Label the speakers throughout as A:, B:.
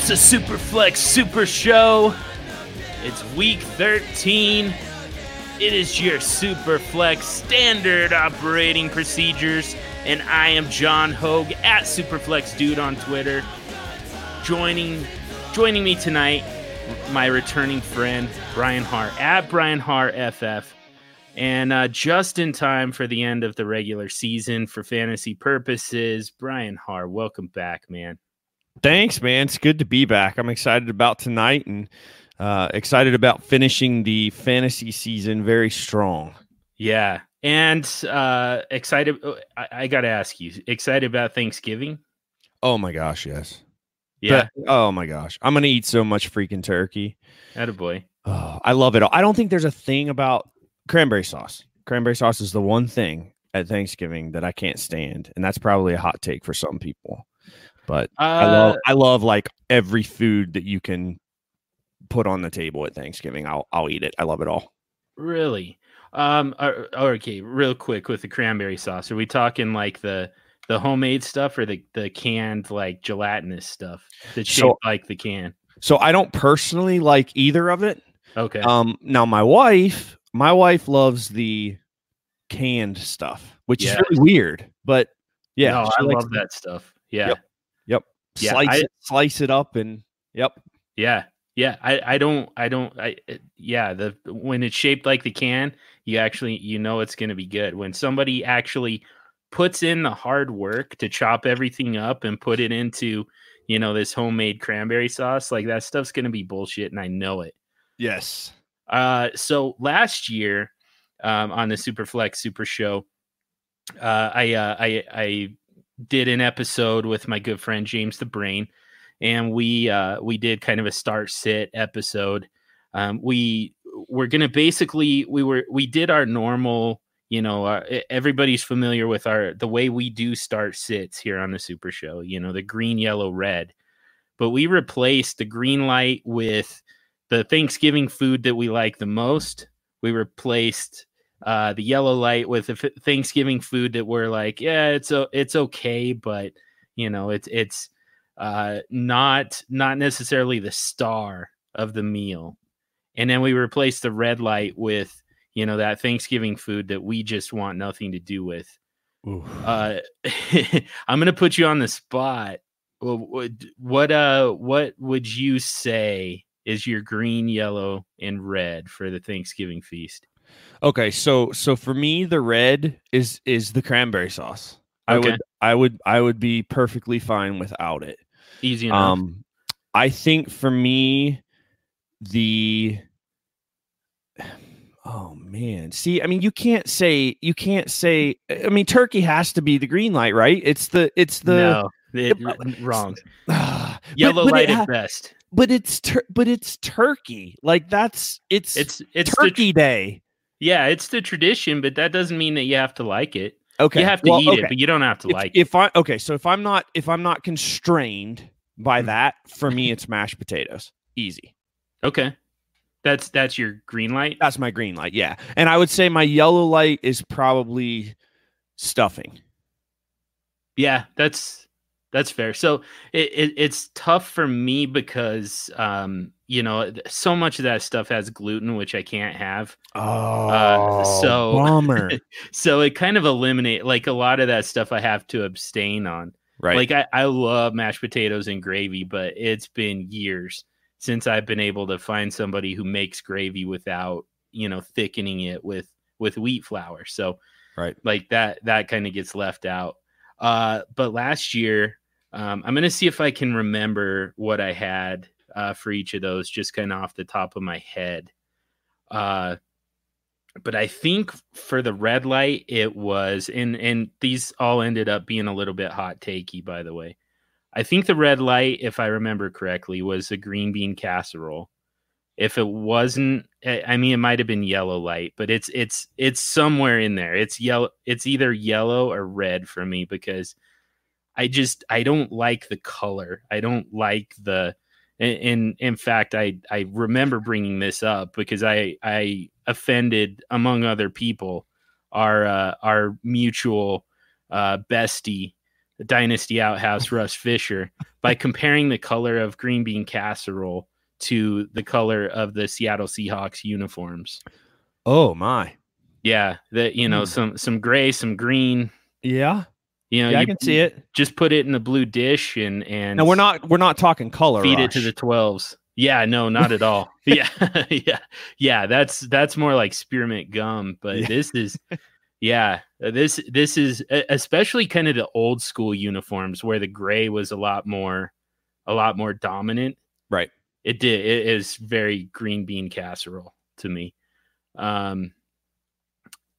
A: It's a Super Flex Super Show. It's week 13. It is your Super Flex standard operating procedures. And I am John Hogue at Superflex Dude on Twitter. Joining joining me tonight, my returning friend, Brian Harr at Brian Harr FF. And uh, just in time for the end of the regular season for fantasy purposes, Brian Harr, welcome back, man.
B: Thanks, man. It's good to be back. I'm excited about tonight and uh, excited about finishing the fantasy season very strong.
A: Yeah, and uh, excited. I, I got to ask you, excited about Thanksgiving?
B: Oh my gosh, yes.
A: Yeah,
B: But- oh my gosh, I'm gonna eat so much freaking turkey.
A: attaboy.
B: Oh, I love it. all. I don't think there's a thing about cranberry sauce. Cranberry sauce is the one thing at Thanksgiving that I can't stand, and that's probably a hot take for some people. But I love,
A: Uh,
B: I love like every food that you can put on the table at Thanksgiving. I'll, I'll eat it. I love it all.
A: really? Um, uh, okay, real quick with the cranberry sauce. Are we talking like the the homemade stuff or the the canned like gelatinous stuff that's shaped
B: So-
A: like the can?
B: So I don't personally like either of it.
A: Okay.
B: Um, now my wife, my wife loves the canned stuff, which
A: Yeah.
B: is really weird, but yeah,
A: no, I love that stuff. Yeah.
B: Yep.
A: Yeah,
B: Slice
A: I-
B: it, slice it up, and yep,
A: Yeah. Yeah. I, I don't, I don't, I, yeah. The, when it's shaped like the can, you actually, you know, it's going to be good. When somebody actually puts in the hard work to chop everything up and put it into, you know, this homemade cranberry sauce, like that stuff's going to be bullshit. And I know it.
B: yes,
A: Uh, so last year, um, on the Superflex Super Show, uh, I, uh, I, I did an episode with my good friend James the Brain, and we, uh, we did kind of a start sit episode. Um, we we're gonna basically we were we did our normal, you know, uh, e- everybody's familiar with our the way we do start sits here on the Super Show. You know, the green, yellow, red, but we replaced the green light with the Thanksgiving food that we like the most. We replaced uh, the yellow light with the f- Thanksgiving food that we're like, yeah, it's o- it's okay, but you know, it's it's uh, not not necessarily the star of the meal. And then we replace the red light with you know that Thanksgiving food that we just want nothing to do with. Uh, I'm gonna put you on the spot. Well, What what uh what would you say is your green, yellow, and red for the Thanksgiving feast?
B: Okay. So, so for me, the red is is the cranberry sauce. I would, I would, I would be perfectly fine without it.
A: Easy enough.
B: Um, I think for me, the oh man, see, I mean, you can't say you can't say. I mean, turkey has to be the green light, right? It's the it's the
A: no, it-
B: but-
A: wrong.
B: But-
A: Yellow
B: but
A: light
B: it
A: at
B: ha-
A: best.
B: but it's tur- but it's turkey. Like that's it's
A: It's it's the
B: turkey day.
A: Yeah, it's the tradition, but that doesn't mean that you have to like it.
B: Okay,
A: You have to
B: well,
A: eat
B: okay.
A: it, but you don't have to
B: if,
A: like it.
B: if I okay, so if I'm not if I'm not constrained by
A: Mm.
B: that, for me it's mashed potatoes. Easy.
A: Okay, that's that's your green light.
B: That's my green light. Yeah, and I would say my yellow light is probably stuffing.
A: Yeah, that's That's fair. So it, it, it's tough for me because um, you know so much of that stuff has gluten, which I can't have.
B: Oh,
A: so-
B: bummer.
A: So it kind of eliminate like a lot of that stuff I have to abstain on.
B: right.
A: Like I, I love mashed potatoes and gravy, but it's been years since I've been able to find somebody who makes gravy without, you know, thickening it with with wheat flour. So
B: Right.
A: like that that kind of gets left out. Uh but last year, um, I'm gonna see if I can remember what I had uh for each of those, just kind of off the top of my head. Uh but I think for the red light, it was and and these all ended up being a little bit hot takey, by the way. I think the red light, if I remember correctly, was a green bean casserole. If it wasn't, I mean, it might have been yellow light, but it's it's it's somewhere in there. It's yellow. It's either yellow or red for me because I just I don't like the color. I don't like the. In in, in fact, I I remember bringing this up because I I offended among other people our uh, our mutual uh, bestie Dynasty Outhouse Russ Fisher by comparing the color of green bean casserole to the color of the Seattle Seahawks uniforms.
B: oh my.
A: Yeah, that you know
B: Hmm.
A: some some gray, some green.
B: Yeah.
A: You know,
B: yeah, I
A: you
B: can see it.
A: Just put it in a blue dish and and
B: Now we're not we're not talking color.
A: feed it to the twelves. Yeah, no, not at all. yeah, yeah, yeah. That's that's more like spearmint gum, but
B: Yeah.
A: this is, yeah, uh, this this is especially kind of the old school uniforms where the gray was a lot more, a lot more dominant.
B: Right.
A: It did. It is very green bean casserole to me. Um,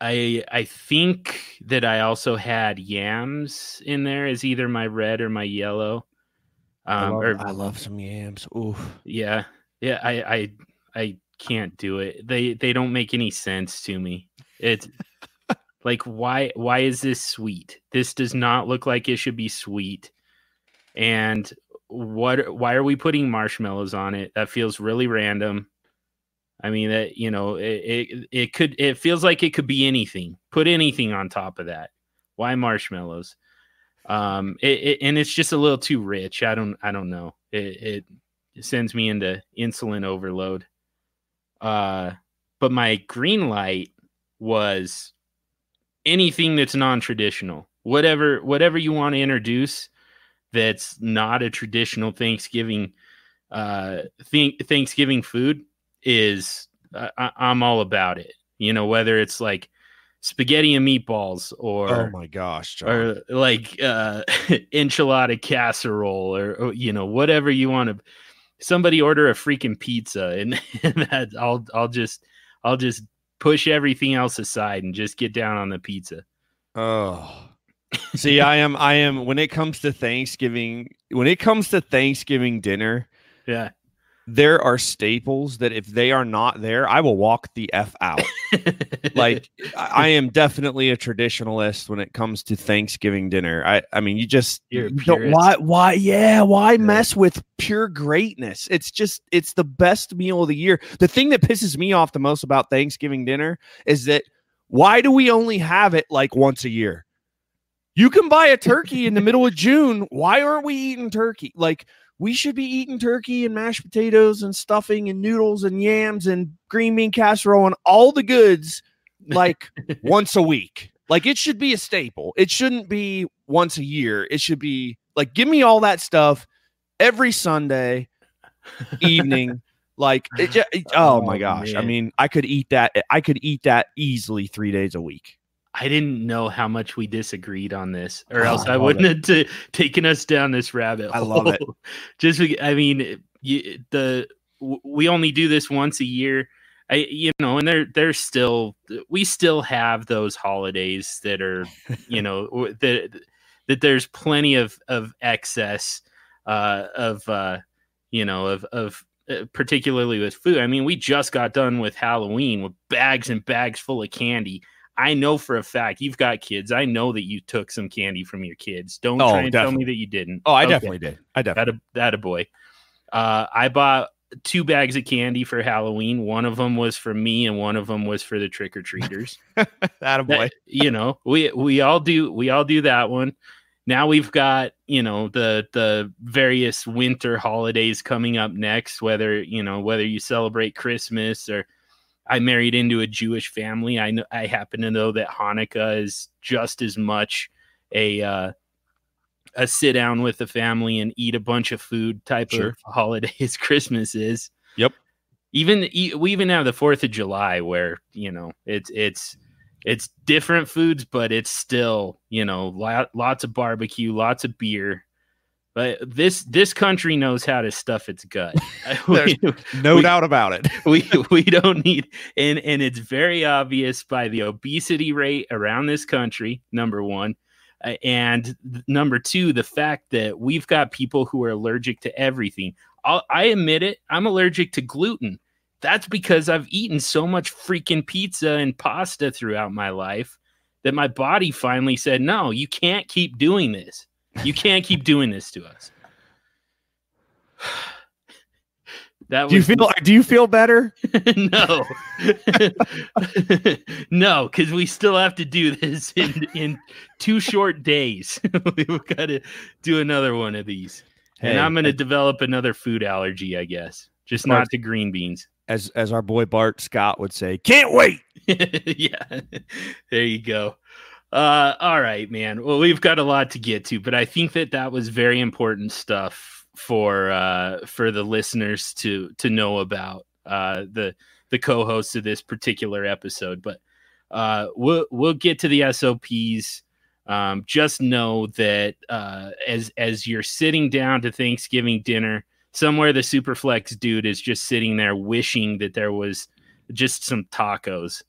A: I I think that I also had yams in there as either my red or my yellow.
B: I
A: Um,
B: love,
A: or
B: I love some yams. Ooh.
A: yeah, yeah. I I I can't do it. They they don't make any sense to me. It's like why why is this sweet? This does not look like it should be sweet. And what why are we putting marshmallows on it? That feels really random. I mean that you know it, it it could it feels like it could be anything. Put anything on top of that. Why marshmallows? Um, it, it and it's just a little too rich. I don't I don't know. It it sends me into insulin overload. Uh, but my green light was anything that's non-traditional. Whatever whatever you want to introduce that's not a traditional Thanksgiving uh th- Thanksgiving food is I, I'm all about it. You know, whether it's like spaghetti and meatballs or
B: oh my gosh, John.
A: or like uh enchilada casserole or, or, you know whatever you want to somebody order a freaking pizza and, and that I'll I'll just I'll just push everything else aside and just get down on the pizza.
B: Oh. See, I am I am when it comes to Thanksgiving, when it comes to Thanksgiving dinner,
A: Yeah.
B: There are staples that if they are not there, I will walk the F out. like I am definitely a traditionalist when it comes to Thanksgiving dinner. I I mean, you just
A: You're a
B: you don't-
A: purist.
B: why why yeah why mess with pure greatness? It's just it's the best meal of the year. The thing that pisses me off the most about Thanksgiving dinner is that why do we only have it like once a year? You can buy a turkey in the middle of June. Why aren't we eating turkey? Like we should be eating turkey and mashed potatoes and stuffing and noodles and yams and green bean casserole and all the goods like once a week. Like it should be a staple. It shouldn't be once a year. It should be like give me all that stuff every Sunday evening. Like it, ju- it- oh,
A: Oh,
B: my gosh. I mean, I could eat that. I could eat that easily 3 days a week.
A: I didn't know how much we disagreed on this, or
B: Oh,
A: else
B: I
A: I wouldn't have t- taken us down this rabbit hole.
B: I love it.
A: Just, I mean, you, the we only do this once a year. I, you know, and they're they're still we still have those holidays that are, you know, that that there's plenty of of excess uh, of uh, you know of of uh, particularly with food. I mean, we just got done with Halloween with bags and bags full of candy. I know for a fact you've got kids. I know that you took some candy from your kids. Don't
B: Oh,
A: try and tell me that you didn't.
B: Oh, I
A: Okay.
B: definitely did. I definitely.
A: That a that a boy. Uh, I bought two bags of candy for Halloween. One of them was for me, and one of them was for the trick or treaters.
B: That a boy.
A: you know, we we all do we all do that one. now we've got you know the the various winter holidays coming up next whether you know whether you celebrate christmas or i married into a jewish family i know i happen to know that hanukkah is just as much a uh a sit down with the family and eat a bunch of food type
B: Sure.
A: of holiday as christmas is
B: Yep.
A: even we even have the fourth of july where you know it's it's it's different foods, but it's still you know lot, lots of barbecue, lots of beer. But this this country knows how to stuff its gut. we,
B: No
A: We-
B: doubt about it.
A: we we don't need and and it's very obvious by the obesity rate around this country. Number one. Uh, and number two, the fact that we've got people who are allergic to everything. I'll, I admit it. I'm allergic to gluten. That's because I've eaten so much freaking pizza and pasta throughout my life that my body finally said, no, you can't keep doing this. You can't keep doing this to us. That
B: Do you feel do you feel better?
A: no, no, because we still have to do this in in two short days. We've got to do another one of these, and I'm going to develop another food allergy, I guess, just
B: Bart-
A: not to green beans.
B: As as our boy Bart Scott would say, can't wait.
A: yeah, there you go. Uh, all right, man. Well, we've got a lot to get to, but I think that that was very important stuff for uh, for the listeners to to know about uh, the the co-hosts of this particular episode. But uh, we'll we'll get to the SOPs. Um, just know that uh, as as you're sitting down to Thanksgiving dinner, somewhere the Superflex dude is just sitting there wishing that there was just some tacos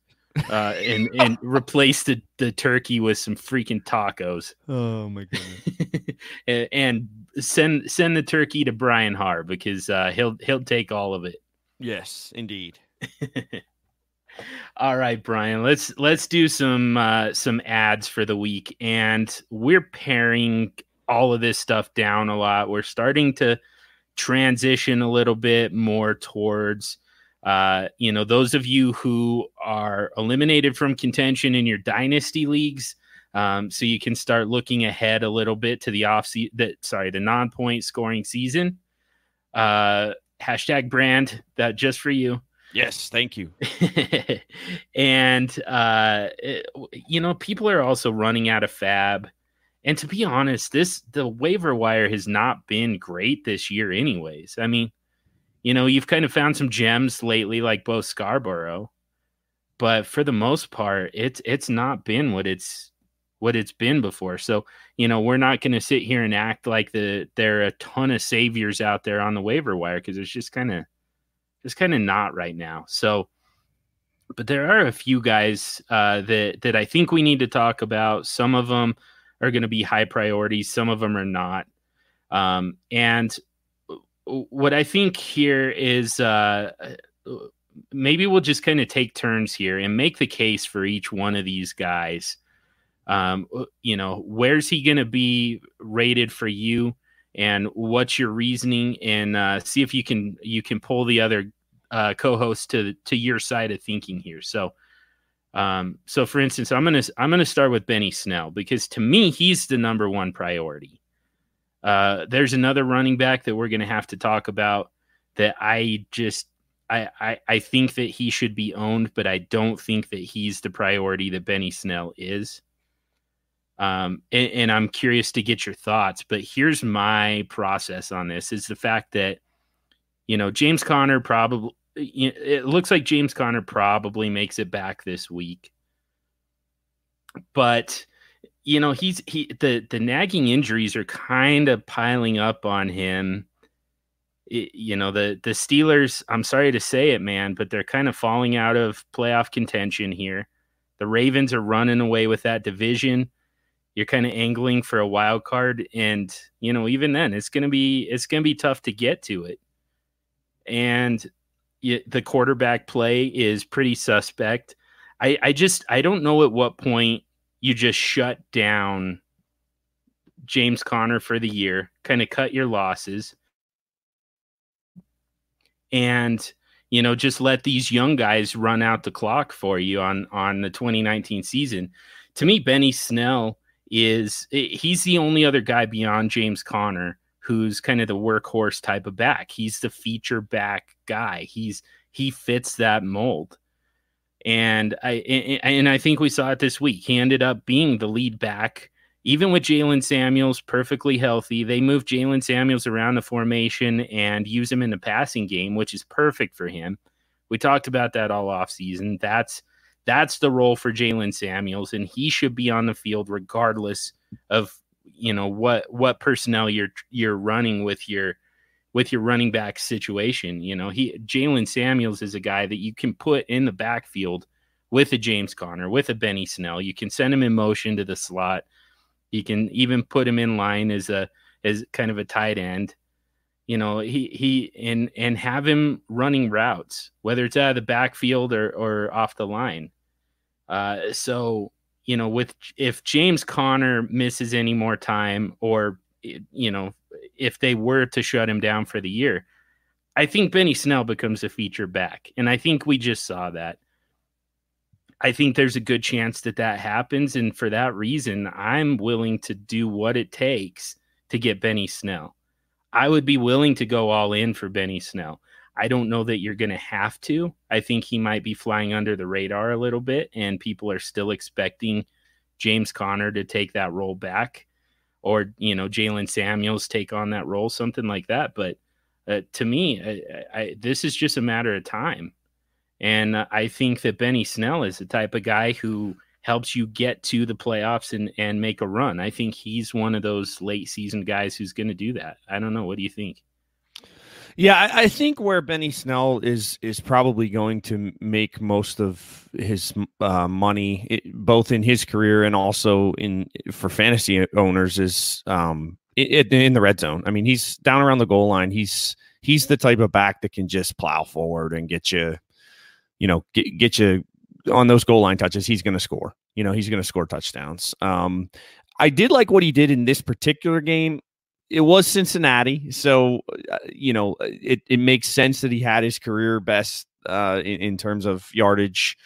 A: uh, and and replace the, the turkey with some freaking tacos
B: Oh my goodness.
A: and, and send send the turkey to Brian Harr because uh, he'll he'll take all of it.
B: yes, indeed.
A: All right, Brian, let's let's do some uh, some ads for the week, and we're pairing all of this stuff down a lot. We're starting to transition a little bit more towards uh, you know those of you who are eliminated from contention in your dynasty leagues. Um, so you can start looking ahead a little bit to the off season, that sorry, the non-point scoring season. Uh, hashtag brand that just for you.
B: Yes, thank you.
A: and uh it- you know people are also running out of FAAB and to be honest this the waiver wire has not been great this year anyways i mean you know you've kind of found some gems lately like bo scarborough but for the most part it's it's not been what it's what it's been before so you know we're not going to sit here and act like the there are a ton of saviors out there on the waiver wire because it's just kind of just kind of not right now so but there are a few guys uh, that that I think we need to talk about. Some of them are going to be high priorities. Some of them are not. Um, and what I think here is uh, maybe we'll just kind of take turns here and make the case for each one of these guys. Um, you know, where's he going to be rated for you, and what's your reasoning, and uh, see if you can you can pull the other uh, co-host to to your side of thinking here. So, um, so for instance, I'm gonna I'm gonna start with Benny Snell because to me he's the number one priority. Uh, there's another running back that we're gonna have to talk about that I just I, I I think that he should be owned, but I don't think that he's the priority that Benny Snell is. Um, and, and I'm curious to get your thoughts, but here's my process on this: is the fact that you know James Conner probably it looks like James Conner probably makes it back this week. But you know, he's he the the nagging injuries are kind of piling up on him. It- you know, the the Steelers, I'm sorry to say it, man, but they're kind of falling out of playoff contention here. The Ravens are running away with that division. You're kind of angling for a wild card and, you know, even then it's going to be it's going to be tough to get to it. And y- the quarterback play is pretty suspect. I, I just I don't know at what point you just shut down James Conner for the year, kind of cut your losses, and you know just let these young guys run out the clock for you on on the 2019 season. To me, Benny Snell is he's the only other guy beyond James Conner who's kind of the workhorse type of back. He's the feature back guy. He's he fits that mold. And I and I think we saw it this week. He ended up being the lead back, even with Jalen Samuels perfectly healthy. They moved Jalen Samuels around the formation and use him in the passing game, which is perfect for him. We talked about that all off season. That's that's the role for Jalen Samuels, and he should be on the field regardless of you know what what personnel you're you're running with your with your running back situation. You know, he Jalen Samuels is a guy that you can put in the backfield with a James Conner, with a Benny Snell. You can send him in motion to the slot. You can even put him in line as a as kind of a tight end. You know, he he and and have him running routes, whether it's out of the backfield or or off the line. Uh, so you know, with if James Conner misses any more time, or you know, if they were to shut him down for the year, I think Benny Snell becomes a feature back, and I think we just saw that. I think there's a good chance that that happens, and for that reason, I'm willing to do what it takes to get Benny Snell. I would be willing to go all in for Benny Snell. I don't know that you're going to have to. I think he might be flying under the radar a little bit, and people are still expecting James Conner to take that role back, or you know Jalen Samuels take on that role, something like that. But uh, to me, I, I, this is just a matter of time, and uh, I think that Benny Snell is the type of guy who helps you get to the playoffs and and make a run. I think he's one of those late season guys who's going to do that. I don't know. What do you think?
B: Yeah, I, I, think where Benny Snell is is probably going to make most of his uh, money, it, both in his career and also in for fantasy owners, is um, it, in the red zone. I mean, he's down around the goal line. He's he's the type of back that can just plow forward and get you, you know, get get you on those goal line touches. He's going to score. You know, he's going to score touchdowns. Um, I did like what he did in this particular game it was Cincinnati, so uh, you know it, it makes sense that he had his career best uh, in, in, terms of yardage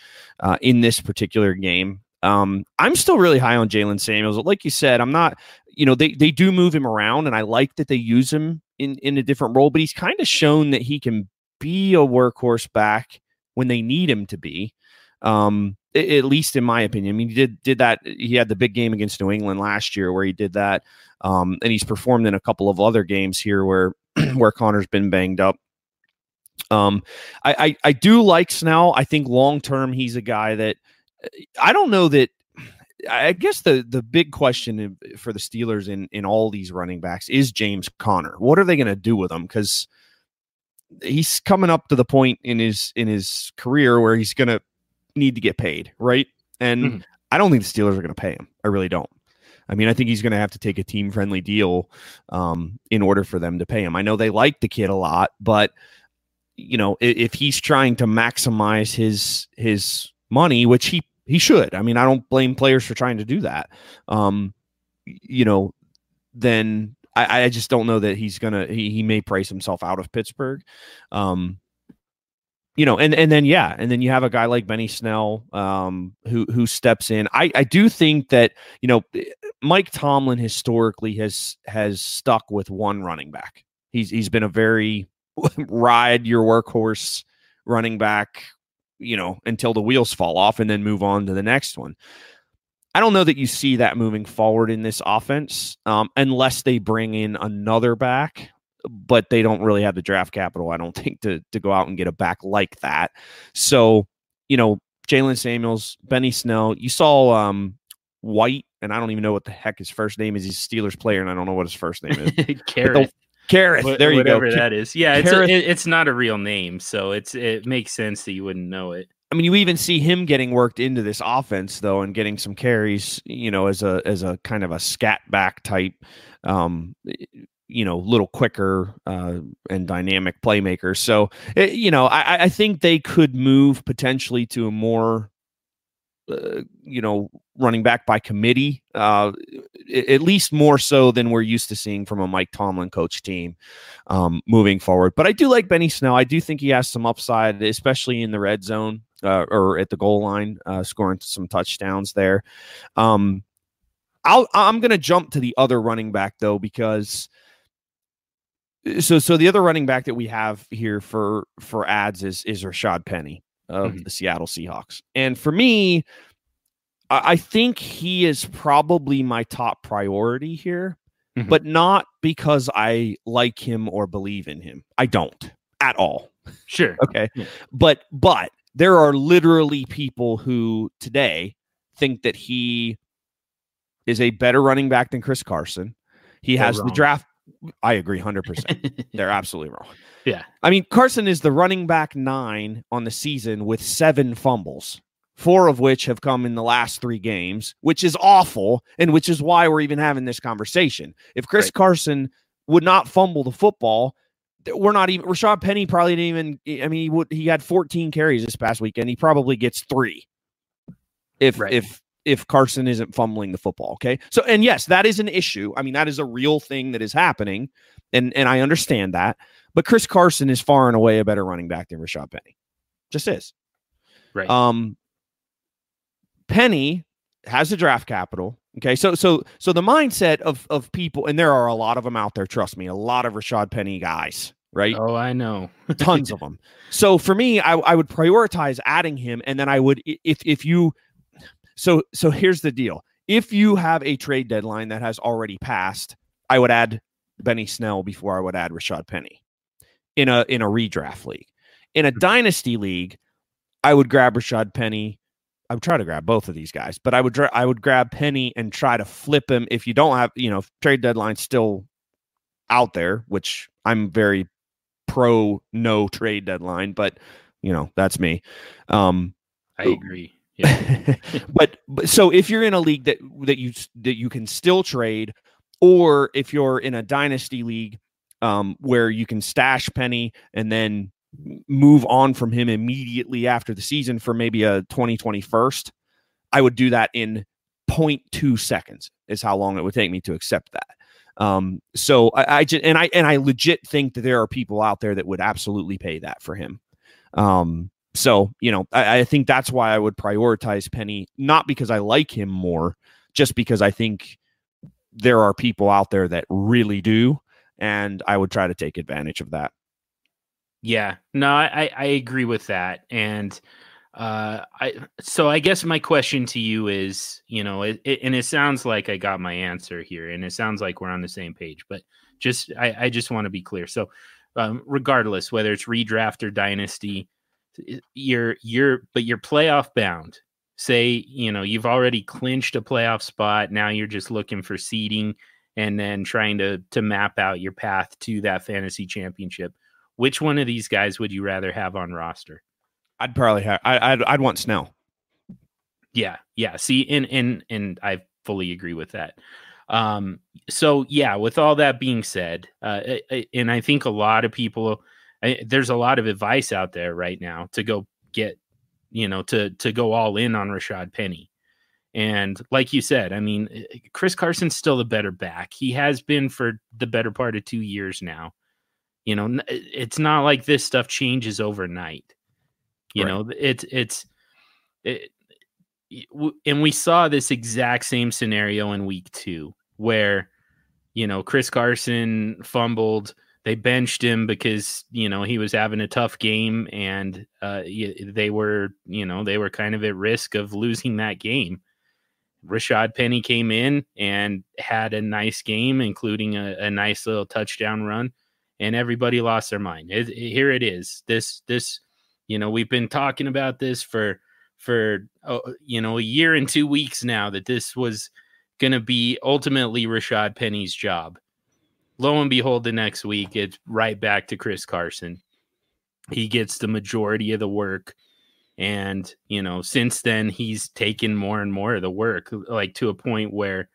B: uh, in this particular game. Um, I'm still really high on Jalen Samuels. Like you said, I'm not. You know, they they do move him around, and I like that they use him in in a different role. But he's kind of shown that he can be a workhorse back when they need him to be. Um, at least in my opinion. I mean, he did did that. He had the big game against New England last year where he did that, um, and he's performed in a couple of other games here where where Conner's been banged up. Um, I, I I do like Snell. I think long term he's a guy that I don't know that. I guess the the big question for the Steelers in in all these running backs is James Conner. What are they going to do with him? Because he's coming up to the point in his in his career where he's going to need to get paid, right? And mm-hmm. I don't think the Steelers are going to pay him. I really don't. I mean, I think he's going to have to take a team friendly deal um, in order for them to pay him. I know they like the kid a lot, but you know, if, if he's trying to maximize his his money, which he he should. I mean, I don't blame players for trying to do that. Um, you know, then I, I just don't know that he's gonna he, he may price himself out of Pittsburgh. Um, you know, and and then yeah, and then you have a guy like Benny Snell, um, who who steps in. I I do think that you know Mike Tomlin historically has has stuck with one running back. He's he's been a very ride your workhorse running back, you know, until the wheels fall off, and then move on to the next one. I don't know that you see that moving forward in this offense um, unless they bring in another back but they don't really have the draft capital, I don't think, to to go out and get a back like that. So, you know, Jaylen Samuels, Benny Snell, you saw um, Whyte, and I don't even know what the heck his first name is. He's a Steelers player, and I don't know what his first name is.
A: Kerrith.
B: Kerrith, there you
A: whatever
B: go.
A: that is. Yeah, it's, a, it, it's not a real name, so it's it makes sense that you wouldn't know it.
B: I mean, you even see him getting worked into this offense though, and getting some carries, you know, as a as a kind of a scat back type, um, you know, little quicker uh, and dynamic playmakers. So, it, you know, I, I, think they could move potentially to a more, uh, you know, running back by committee, uh, at least more so than we're used to seeing from a Mike Tomlin coach team um, moving forward. But I do like Benny Snell. I do think he has some upside, especially in the red zone uh, or at the goal line, uh, scoring some touchdowns there. Um, I'll I'm gonna jump to the other running back though because so so the other running back that we have here for for ads is is Rashad Penny of
A: Mhm.
B: the Seattle Seahawks, and for me, I, I think he is probably my top priority here,
A: Mhm.
B: but not because I like him or believe in him. I don't at all.
A: Sure.
B: Okay.
A: Yeah.
B: But but there are literally people who today think that he is a better running back than Chris Carson. He
A: They're
B: has the draft. I agree 100%. They're absolutely wrong.
A: Yeah.
B: I mean, Carson is the running back nine on the season with seven fumbles, four of which have come in the last three games, which is awful. And which is why we're even having this conversation. If Chris
A: Right.
B: Carson would not fumble the football, we're not even Rashad Penny probably didn't even I mean he would he had 14 carries this past weekend. He probably gets three if
A: Right.
B: if if Carson isn't fumbling the football. Okay. So and yes, that is an issue. I mean, that is a real thing that is happening. And and I understand that. But Chris Carson is far and away a better running back than Rashad Penny. Just is.
A: Right.
B: Um Penny has the draft capital. Okay. So so so the mindset of of people, and there are a lot of them out there, trust me, a lot of Rashad Penny guys, right?
A: oh, I know.
B: tons of them. So for me, I, I would prioritize adding him, and then I would if if you. So so here's the deal: if you have a trade deadline that has already passed, I would add Benny Snell before I would add Rashad Penny in a in a redraft league. In a dynasty league, I would grab Rashad Penny. I would try to grab both of these guys, but I would dra- I would grab Penny and try to flip him if you don't have you know trade deadline still out there, which I'm very pro no trade deadline, but you know, that's me. Um
A: I agree.
B: But, but so if you're in a league that that you that you can still trade or if you're in a dynasty league um where you can stash Penny and then move on from him immediately after the season for maybe a 2021st, I would do that in 0.2 seconds is how long it would take me to accept that. Um, so I, I just and I and I legit think that there are people out there that would absolutely pay that for him. Um, so you know, I, I think that's why I would prioritize Penny, not because I like him more, just because I think there are people out there that really do, and I would try to take advantage of that.
A: Yeah, no, I, I agree with that. And uh, I so I guess my question to you is, you know, it, it, and it sounds like I got my answer here, and it sounds like we're on the same page. But just I, I just want to be clear. So, um, regardless whether it's redraft or dynasty, you're you're but you're playoff bound. Say you know you've already clinched a playoff spot. Now you're just looking for seeding and then trying to to map out your path to that fantasy championship which one of these guys would you rather have on roster?
B: I'd probably have. I, I'd I'd want Snell.
A: Yeah, yeah. See, and and and I fully agree with that. Um, so yeah, with all that being said, uh, and I think a lot of people, I, there's a lot of advice out there right now to go get, you know, to to go all in on Rashad Penny. And like you said, I mean, eh, eh Chris Carson's still the better back. He has been for the better part of two years now. You know, eh, it's not like this stuff changes overnight. You
B: Right.
A: know, it's it's eh, it, and we saw this exact same scenario in week two where you know chris carson fumbled they benched him because you know he was having a tough game and uh, they were you know they were kind of at risk of losing that game. Rashad penny came in and had a nice game including a, a nice little touchdown run and everybody lost their mind. It, it- here it is. This this you know we've been talking about this for for uh, you know a year and two weeks now that this was going to be ultimately Rashad Penny's job. Lo and behold, the next week it's right back to Chris Carson. He gets the majority of the work, and you know since then he's taken more and more of the work, like to a point where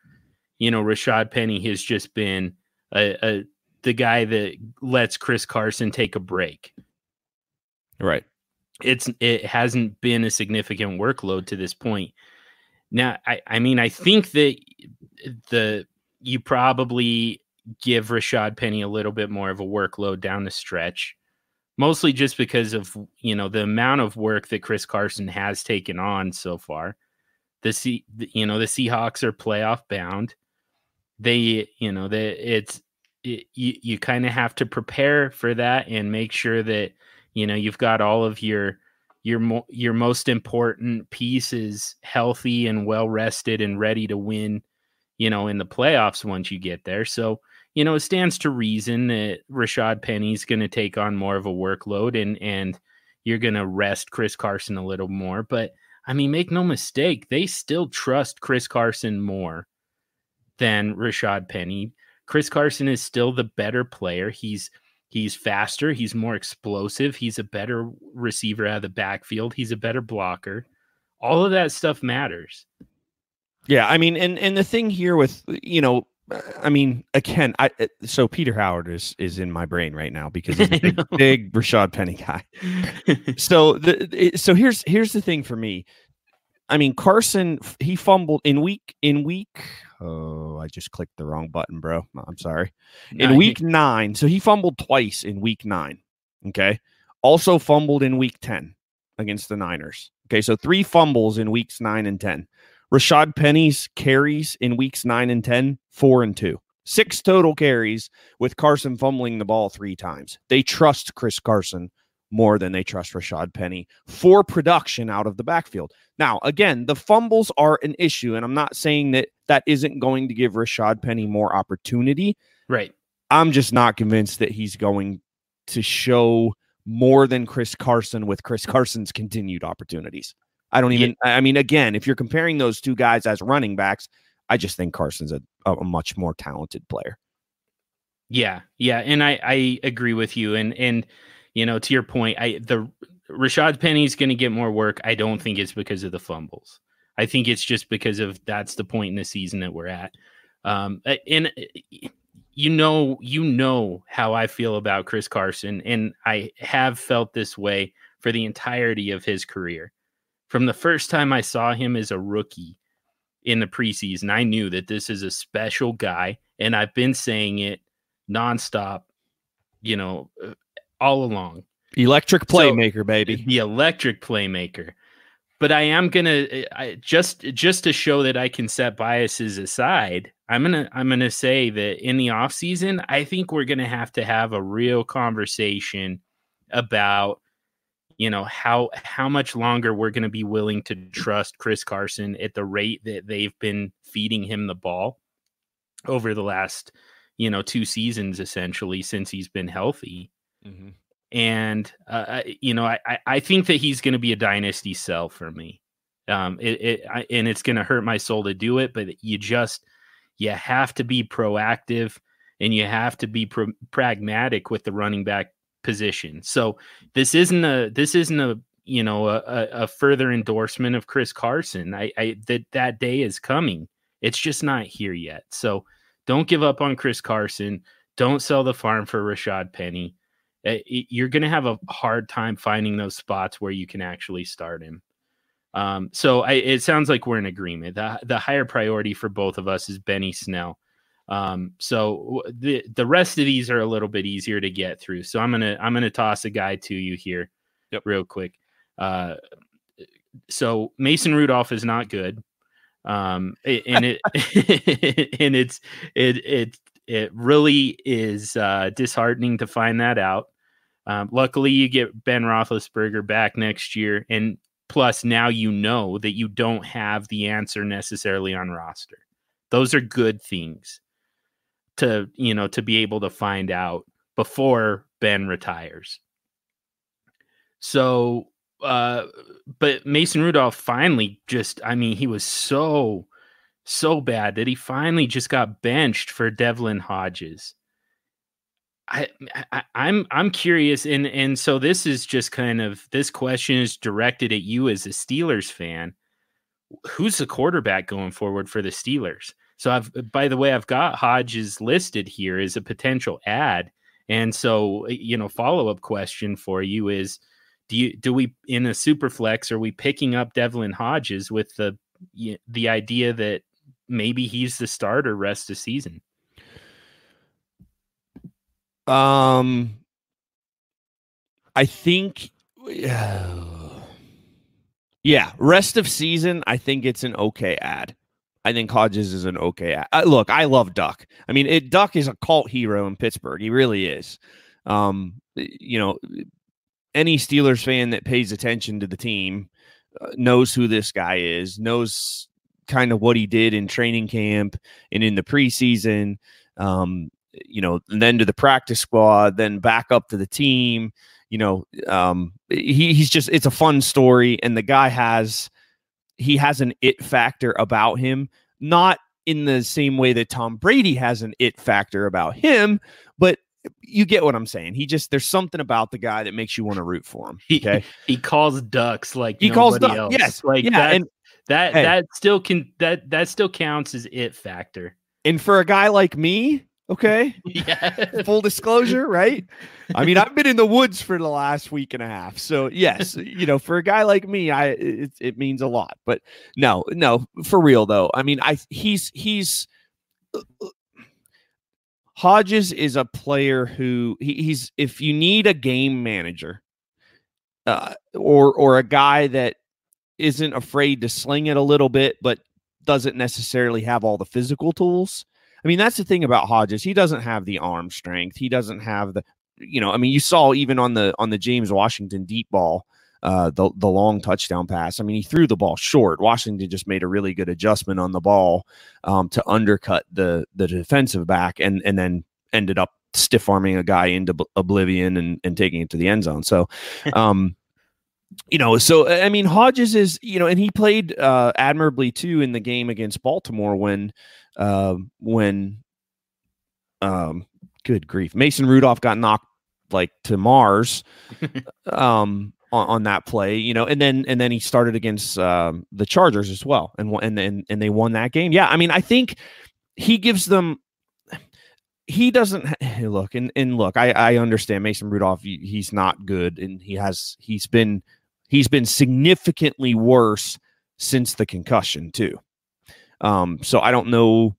A: you know Rashad Penny has just been a, a the guy that lets Chris Carson take a break
B: Right.
A: it's it hasn't been a significant workload to this point. Now, I, I mean, I think that the you probably give Rashad Penny a little bit more of a workload down the stretch, mostly just because of you know the amount of work that Chris Carson has taken on so far. The C, you know, the Seahawks are playoff bound. They, you know, that it's it, you you kind of have to prepare for that and make sure that you know you've got all of your your mo- your most important pieces healthy and well rested and ready to win you know in the playoffs once you get there so you know it stands to reason that Rashad Penny's going to take on more of a workload and and you're going to rest Chris Carson a little more but I mean make no mistake they still trust Chris Carson more than Rashad Penny Chris Carson is still the better player. He's he's faster, he's more explosive, he's a better receiver out of the backfield, he's a better blocker. All of that stuff matters.
B: Yeah, I mean, and and the thing here with you know, I mean, again, I uh, so Peter Howard is is in my brain right now because he's a big, big Rashad Penny guy. so the so here's here's the thing for me. I mean, Carson he fumbled in week in week Oh, I just clicked the wrong button, bro. I'm sorry. In week nine, so he fumbled twice in week nine. Okay. Also fumbled in week 10 against the Niners. Okay. So three fumbles in weeks nine and 10. Rashad Penny's carries in weeks nine and 10, four and two. Six total carries with Carson fumbling the ball three times. They trust Chris Carson more than they trust Rashad Penny for production out of the backfield. Now, again, the fumbles are an issue, and I'm not saying that that isn't going to give Rashad Penny more opportunity.
A: Right.
B: I'm just not convinced that he's going to show more than Chris Carson with Chris Carson's continued opportunities. I don't even, yeah. I mean, again, if you're comparing those two guys as running backs, I just think Carson's a, a much more talented player.
A: Yeah. Yeah. And I, I agree with you. And, and, you know, to your point, I the Rashad Penny's going to get more work. I don't think it's because of the fumbles. I think it's just because of that's the point in the season that we're at. Um, and you know, you know how I feel about Chris Carson, and I have felt this way for the entirety of his career. From the first time I saw him as a rookie in the preseason, I knew that this is a special guy, and I've been saying it nonstop. You know, uh, all along.
B: Electric playmaker, so, baby.
A: The electric playmaker. But I am gonna uh, I, just just to show that I can set biases aside. I'm gonna I'm gonna say that in the off season, I think we're gonna have to have a real conversation about you know how how much longer we're going to be willing to trust Chris Carson at the rate that they've been feeding him the ball over the last you know two seasons essentially since he's been healthy Mm-hmm. And uh, you know, I I think that he's going to be a dynasty sell for me. Um, it, it I, and it's going to hurt my soul to do it, but you just you have to be proactive and you have to be pro- pragmatic with the running back position. So this isn't a this isn't a you know a, a further endorsement of Chris Carson. I, I that that day is coming. It's just not here yet. So don't give up on Chris Carson. Don't sell the farm for Rashad Penny. Eh, you're going to have a hard time finding those spots where you can actually start him. Um, so I, it sounds like we're in agreement. The, the higher priority for both of us is Benny Snell. Um, so the the rest of these are a little bit easier to get through. So I'm gonna I'm gonna toss a guy to you here,
B: yep.
A: real quick. Uh, so Mason Rudolph is not good, um, and it and it's it it it really is uh, disheartening to find that out. Um, luckily, you get Ben Roethlisberger back next year, and plus now you know that you don't have the answer necessarily on roster. Those are good things to you know to be able to find out before Ben retires. So, uh, but Mason Rudolph finally just, I mean, he was so so bad that he finally just got benched for Devlin Hodges. I, I I'm I'm curious and and so this is just kind of this question is directed at you as a Steelers fan. Who's the quarterback going forward for the Steelers? So I've by the way I've got Hodges listed here as a potential ad. And so you know follow-up question for you is do you do we in a super flex are we picking up Devlin Hodges with the the idea that maybe he's the starter rest of season?
B: Um, I think. Uh, Yeah, rest of season, I think it's an okay ad. I think Hodges is an okay. Uh, look, I love Duck. I mean, it, Duck is a cult hero in Pittsburgh. He really is. Um, you know, any Steelers fan that pays attention to the team uh, knows who this guy is, knows kind of what he did in training camp and in the preseason. Um, you know, then to the practice squad, then back up to the team. You know, um, he, he's just it's a fun story, and the guy has he has an it factor about him, not in the same way that Tom Brady has an it factor about him, but you get what I'm saying. He just there's something about the guy that makes you want to root for him. Okay,
A: he, he calls ducks like
B: he calls ducks.
A: Else.
B: Yes,
A: like
B: yeah,
A: that,
B: and
A: that
B: hey.
A: that still can that that still counts as it factor.
B: and for a guy like me, okay,
A: Yeah,
B: full disclosure, right? I mean, I've been in the woods for the last week and a half, so yes, you know, for a guy like me, I it, it means a lot. But no, no, for real though. I mean, I he's he's Hodges is a player who he, he's if you need a game manager, uh, or or a guy that isn't afraid to sling it a little bit, but doesn't necessarily have all the physical tools. I mean, that's the thing about Hodges. He doesn't have the arm strength. He doesn't have the, you know, I mean, you saw even on the on the James Washington deep ball, uh, the the long touchdown pass. I mean, he threw the ball short. Washington just made a really good adjustment on the ball um, to undercut the the defensive back, and and then ended up stiff arming a guy into oblivion and and taking it to the end zone. So, um, you know, so I mean, Hodges is you know, and he played uh, admirably too in the game against Baltimore when uh, when um, good grief, Mason Rudolph got knocked like to Mars um on, on that play, you know, and then and then he started against um, the Chargers as well, and and and and they won that game. Yeah, I mean, I think he gives them. He doesn't ha- look and and look. I I understand Mason Rudolph. he- He's not good, and he has he's been he's been significantly worse since the concussion too. Um, so I don't know.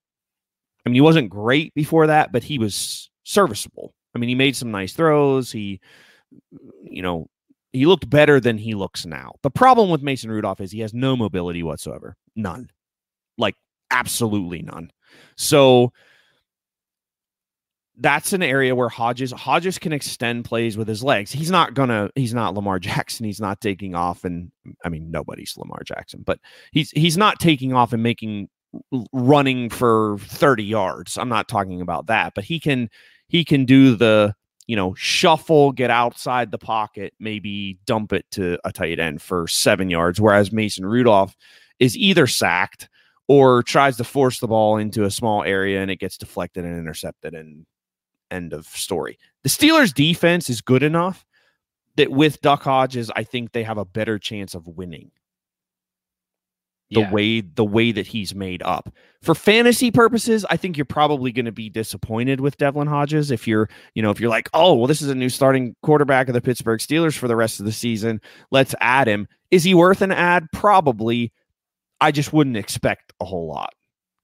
B: I mean, he wasn't great before that, but he was serviceable. I mean, he made some nice throws. He, you know, he looked better than he looks now. The problem with Mason Rudolph is he has no mobility whatsoever. None. Like absolutely none. So that's an area where Hodges Hodges can extend plays with his legs. He's not gonna he's not Lamar Jackson. He's not taking off and I mean nobody's Lamar Jackson, but he's he's not taking off and making running for 30 yards. I'm not talking about that, but he can he can do the you know, shuffle, get outside the pocket, maybe dump it to a tight end for seven yards. Whereas Mason Rudolph is either sacked or tries to force the ball into a small area and it gets deflected and intercepted and end of story. The Steelers defense is good enough that with Duck Hodges, I think they have a better chance of winning the
A: Yeah.
B: way the way that he's made up. For fantasy purposes, I think you're probably going to be disappointed with Devlin Hodges if you're, you know, if you're like, "Oh, well this is a new starting quarterback of the Pittsburgh Steelers for the rest of the season. Let's add him." Is he worth an add? Probably. I just wouldn't expect a whole lot.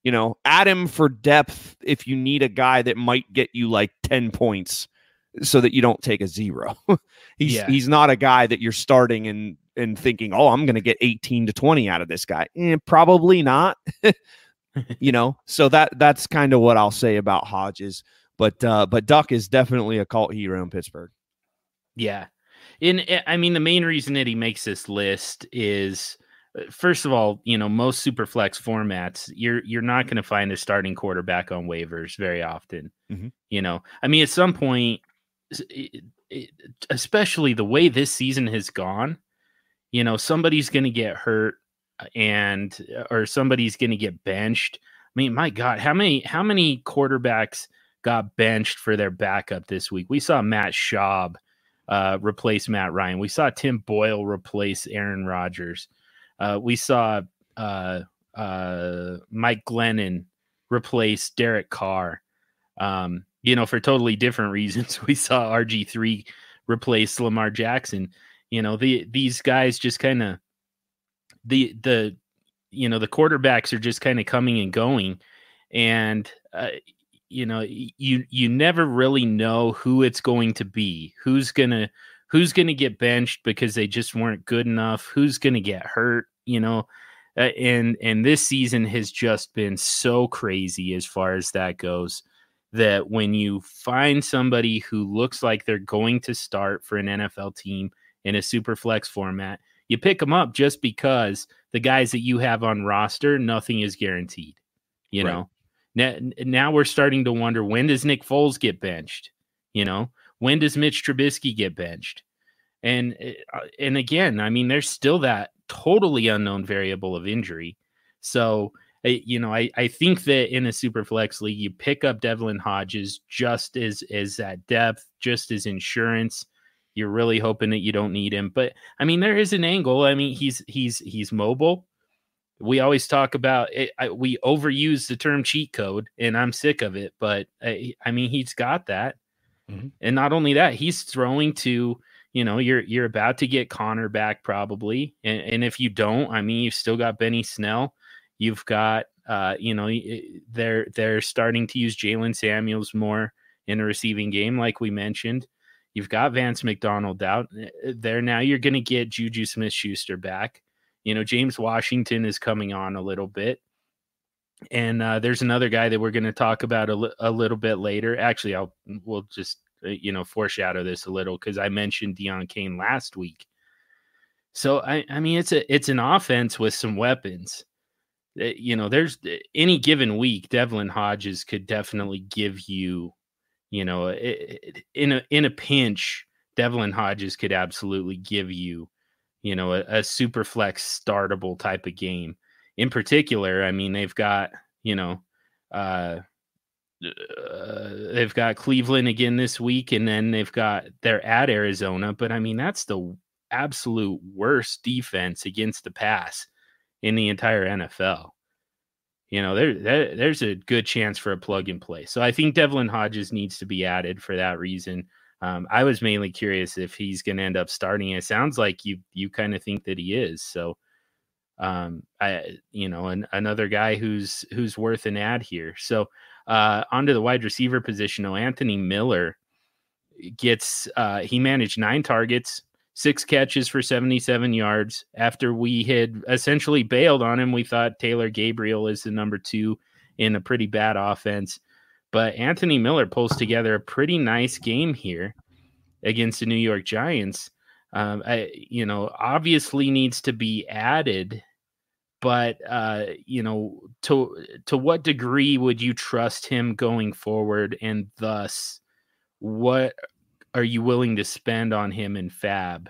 B: You know, add him for depth if you need a guy that might get you like 10 points so that you don't take a zero. he's
A: Yeah.
B: he's not a guy that you're starting and and thinking, "Oh, I'm going to get 18 to 20 out of this guy." Eh, probably not. you know, so that that's kind of what I'll say about Hodges. But uh but Duck is definitely a cult hero in Pittsburgh.
A: Yeah. In eh, I mean the main reason that he makes this list is uh, first of all, you know, most super flex formats, you're you're not going to find a starting quarterback on waivers very often.
B: Mhm.
A: You know, I mean at some point s- it- it- especially the way this season has gone, you know, somebody's going to get hurt uh, and or somebody's going to get benched. I mean, my god, how many how many quarterbacks got benched for their backup this week? We saw Matt Schaub uh, replace Matt Ryan. We saw Tim Boyle replace Aaron Rodgers. Uh, we saw uh, uh, Mike Glennon replace Derek Carr. Um, you know, for totally different reasons. We saw RG3 replace Lamar Jackson. You know, the these guys just kind of the the you know the quarterbacks are just kind of coming and going, and uh, you know you you never really know who it's going to be. Who's gonna who's to get benched because they just weren't good enough, who's to get hurt, you know. Uh, and and this season has just been so crazy as far as that goes that when you find somebody who looks like they're going to start for an NFL team in a super flex format, you pick them up just because the guys that you have on roster, nothing is guaranteed. You right. know, now, now we're starting to wonder when does Nick Foles get benched? You know, when does Mitch Trubisky get benched? And eh, uh, and again, I mean, there's still that totally unknown variable of injury. So eh, you know, I, I think that in a super flex league, you pick up Devlin Hodges just as as that depth, just as insurance. You're really hoping that you don't need him, but I mean, there is an angle. I mean, he's he's he's mobile we always talk about it, I, we overuse the term cheat code and i'm sick of it but I, I mean he's got that mm-hmm. and not only that he's throwing to you know you're you're about to get conner back probably and, and if you don't i mean you've still got benny snell you've got uh you know they're they're starting to use Jaylen samuels more in a receiving game like we mentioned you've got vance mcdonald out eh, there now you're going to get juju smith schuster back you know, James Washington is coming on a little bit. And uh, there's another guy that we're going to talk about a, li- a little bit later. Actually, I'll we'll just uh, you know foreshadow this a little because I mentioned Deon Cain last week. So I, I mean, it's a it's an offense with some weapons. Uh, you know, there's any given week, Devlin Hodges could definitely give you, you know, in a in a pinch, Devlin Hodges could absolutely give you you know, a, a super flex startable type of game. In particular, I mean, they've got, you know, uh, uh, they've got Cleveland again this week, and then they've got they're at Arizona. But I mean, that's the absolute worst defense against the pass in the entire NFL. You know, there, there there's a good chance for a plug and play. So I think Devlin Hodges needs to be added for that reason. Um, I was mainly curious if he's going to end up starting. It sounds like you you kind of think that he is. So, um, I you know, an, another guy who's who's worth an add here. So, uh, onto the wide receiver position. Oh, Anthony Miller gets uh, he managed nine targets, six catches for 77 yards. After we had essentially bailed on him, we thought Taylor Gabriel is the number two in a pretty bad offense. But Anthony Miller pulls together a pretty nice game here against the New York Giants. Um, I, you know, obviously needs to be added, but uh, you know, to to what degree would you trust him going forward, and thus, what are you willing to spend on him in FAAB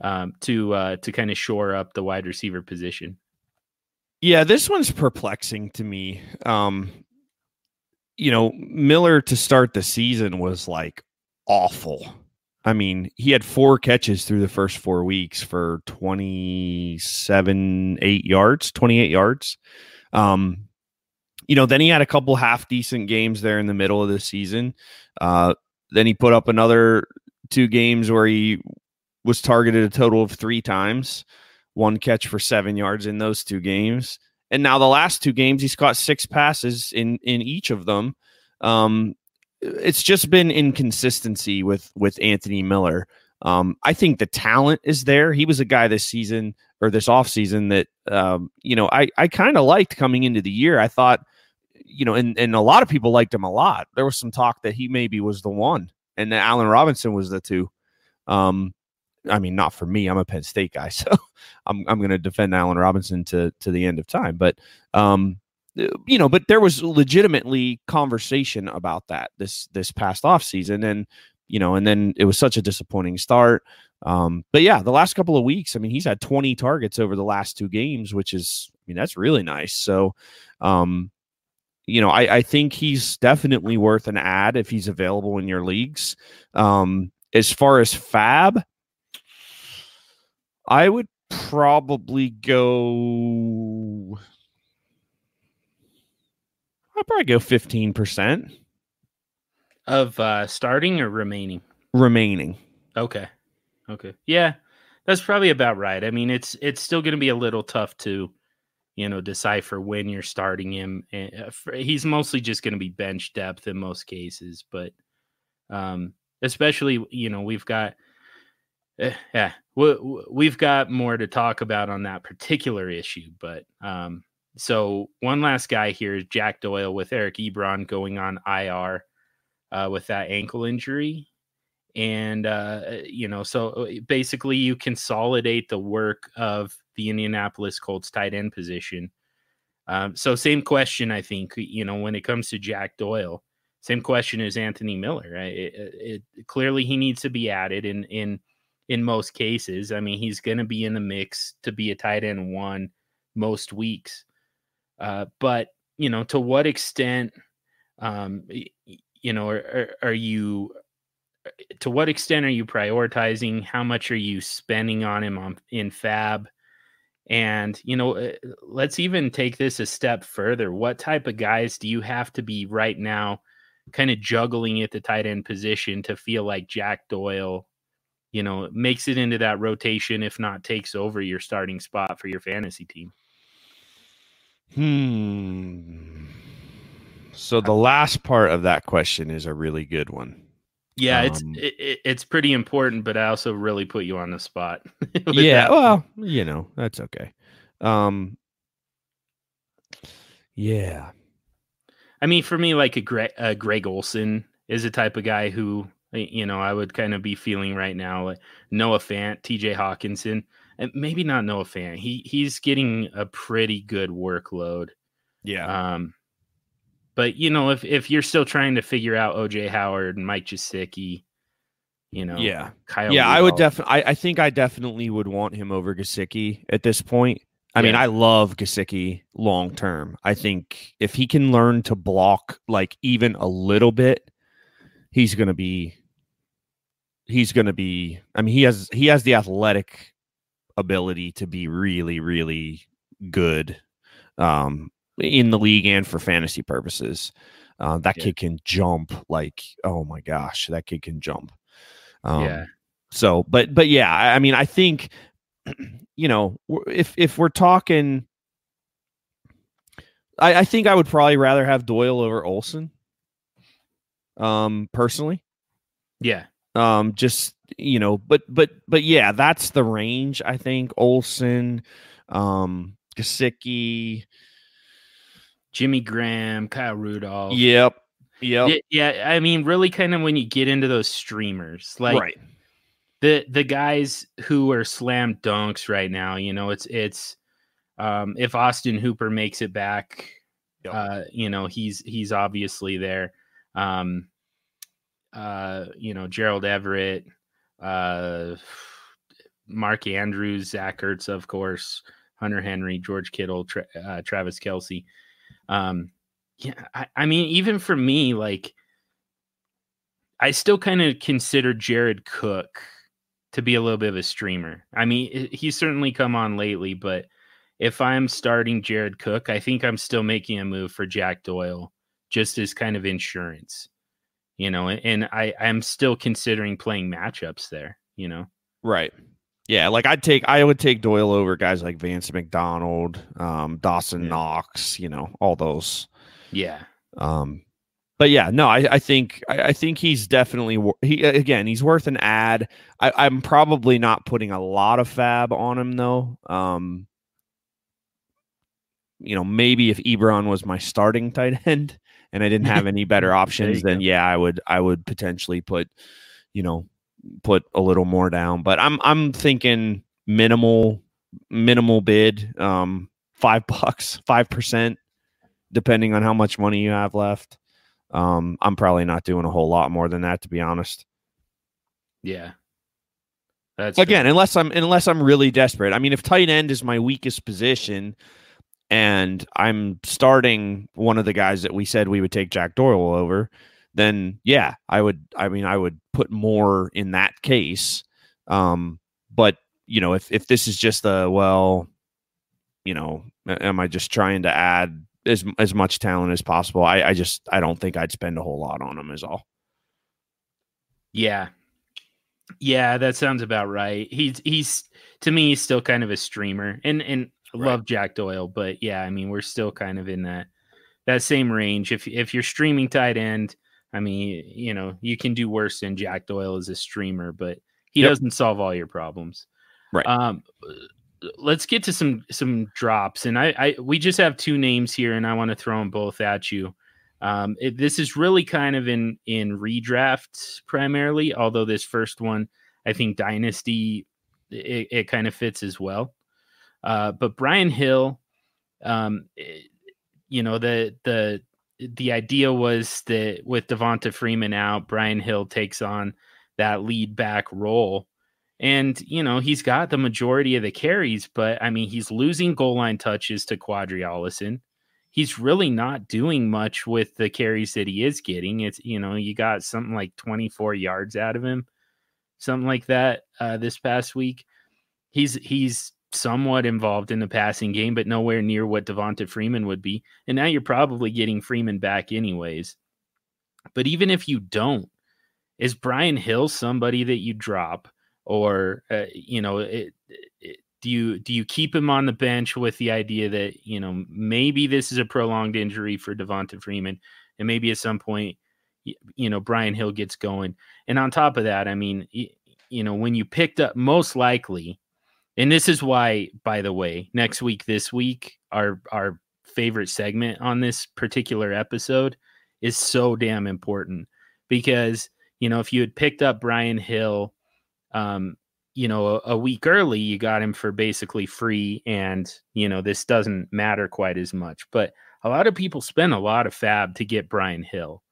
A: um, to uh, to kind of shore up the wide receiver position?
B: Yeah, this one's perplexing to me. Um, you know, Miller to start the season was like awful. I mean, he had four catches through the first four weeks for 27, eight yards, 28 yards. Um, you know, then he had a couple half decent games there in the middle of the season. Uh, then he put up another two games where he was targeted a total of three times, one catch for seven yards in those two games. And now the last two games, he's caught six passes in in each of them. Um, it's just been inconsistency with with Anthony Miller. Um, I think the talent is there. He was a guy this season or this offseason that um, you know I I kind of liked coming into the year. I thought you know, and and a lot of people liked him a lot. There was some talk that he maybe was the one, and that Allen Robinson was the two. Um, I mean, not for me. I'm a Penn State guy, so I'm I'm going to defend Allen Robinson to to the end of time. But um, you know, but there was legitimately conversation about that this this past off season, and you know, and then it was such a disappointing start. Um, but yeah, the last couple of weeks, I mean, he's had 20 targets over the last two games, which is, I mean, that's really nice. So, um, you know, I, I think he's definitely worth an add if he's available in your leagues. Um, as far as FAAB, I would probably go. I'd probably go fifteen percent
A: of uh, starting or remaining.
B: Remaining.
A: Okay. Okay. Yeah, that's probably about right. I mean, it's it's still going to be a little tough to, you know, decipher when you're starting him. And he's mostly just going to be bench depth in most cases, but um, especially you know we've got eh, yeah, we, we've got more to talk about on that particular issue, but um, so one last guy here is Jack Doyle with Eric Ebron going on IR uh, with that ankle injury. And, uh, you know, so basically you consolidate the work of the Indianapolis Colts tight end position. Um, so, same question, I think, you know, when it comes to Jack Doyle, same question as Anthony Miller. Right? It, it, clearly, he needs to be added in, in, in most cases. I mean, he's going to be in the mix to be a tight end one most weeks. Uh, but you know, to what extent, um, you know, are, are you? Uh, to what extent are you prioritizing? How much are you spending on him on in FAAB? And you know, uh, let's even take this a step further. What type of guys do you have to be right now, kind of juggling at the tight end position to feel like Jack Doyle, you know, makes it into that rotation, if not takes over your starting spot for your fantasy team?
B: Hmm. So the last part of that question is a really good one.
A: Yeah, um, it's it, it's pretty important, but I also really put you on the spot.
B: yeah, well, you know that's okay. Um, yeah,
A: I mean, for me, like a Greg, uh, Greg Olsen is a type of guy who you know I would kind of be feeling right now. Like Noah Fant, T.J. Hockenson, and maybe not Noah Fant. He he's getting a pretty good workload.
B: Yeah.
A: Um, but you know, if if you're still trying to figure out OJ Howard and Mike Gesicki, you know,
B: yeah, Kyle yeah. I would definitely. I, I think I definitely would want him over Gesicki at this point. I yeah. mean, I love Gesicki long term. I think if he can learn to block like even a little bit, he's gonna be. He's gonna be. I mean, he has he has the athletic ability to be really, really good um, in the league and for fantasy purposes. Uh, that yeah. kid can jump like, oh my gosh, that kid can jump. Um, yeah. So, but but yeah, I, I mean, I think you know if if we're talking, I, I think I would probably rather have Doyle over Olsen. Um, personally.
A: Yeah.
B: Um, just you know, but but but yeah, that's the range. I think Olsen, um, Gesicki,
A: Jimmy Graham, Kyle Rudolph.
B: Yep. Yep.
A: Yeah, I mean, really, kind of when you get into those streamers, like
B: right.
A: the the guys who are slam dunks right now. You know, it's it's um, if Austin Hooper makes it back, yep. uh, you know, he's he's obviously there. Um, uh, you know, Gerald Everett, uh, Mark Andrews, Zach Ertz, of course, Hunter Henry, George Kittle, Tra- uh, Travis Kelce. Um, yeah, I, I mean, even for me, like, I still kind of consider Jared Cook to be a little bit of a streamer. I mean, he's certainly come on lately, but if I'm starting Jared Cook, I think I'm still making a move for Jack Doyle just as kind of insurance you know, and I I'm still considering playing matchups there, you know.
B: Right. Yeah, like I'd take I would take Doyle over guys like Vance McDonald, um, Dawson yeah. Knox, you know, all those.
A: Yeah.
B: Um, but yeah, no, I, I think I, I, think he's definitely he again he's worth an add. I, am probably not putting a lot of FAAB on him though. Um, you know, maybe if Ebron was my starting tight end, and I didn't have any better options, then yeah, I would I would potentially put, you know, put a little more down. But I'm I'm thinking minimal minimal bid, um, five bucks, five percent, depending on how much money you have left. Um, I'm probably not doing a whole lot more than that, to be honest.
A: Yeah.
B: That's again, fair. unless I'm unless I'm really desperate. I mean, if tight end is my weakest position, and I'm starting one of the guys that we said we would take Jack Doyle over, then yeah, I would. I mean, I would put more in that case. Um, but you know, if if this is just a well, you know, am I just trying to add as as much talent as possible? I, I just I don't think I'd spend a whole lot on him. Is all.
A: Yeah, yeah, that sounds about right. He's he's to me he's still kind of a streamer, and and right. love Jack Doyle, but yeah, I mean, we're still kind of in that that same range. If if you're streaming tight end, I mean, you know, you can do worse than Jack Doyle as a streamer, but He
B: Yep.
A: doesn't solve all your problems.
B: Right.
A: Um, let's get to some some drops, and I, I we just have two names here, and I want to throw them both at you. Um, it, this is really kind of in in redraft primarily, although this first one, I think Dynasty, it, it kind of fits as well. Uh, but Brian Hill, um, eh, you know the the the idea was that with Devonta Freeman out, Brian Hill takes on that lead back role. And, you know, he's got the majority of the carries, but I mean, he's losing goal line touches to Qadree Ollison. He's really not doing much with the carries that he is getting. It's, you know, you got something like 24 yards out of him, something like that uh, this past week. He's, he's, somewhat involved in the passing game, but nowhere near what Devonta Freeman would be. And now you're probably getting Freeman back anyways. But even if you don't, is Brian Hill somebody that you drop, or uh, you know, it, it, do you do you keep him on the bench with the idea that you know maybe this is a prolonged injury for Devonta Freeman, and maybe at some point, you know, Brian Hill gets going. And on top of that, I mean, you know, when you picked up, most likely, and this is why, by the way, next week, this week, our our favorite segment on this particular episode is so damn important because you know if you had picked up Brian Hill, um, you know, a, a week early, you got him for basically free, and you know this doesn't matter quite as much. But a lot of people spend a lot of FAAB to get Brian Hill.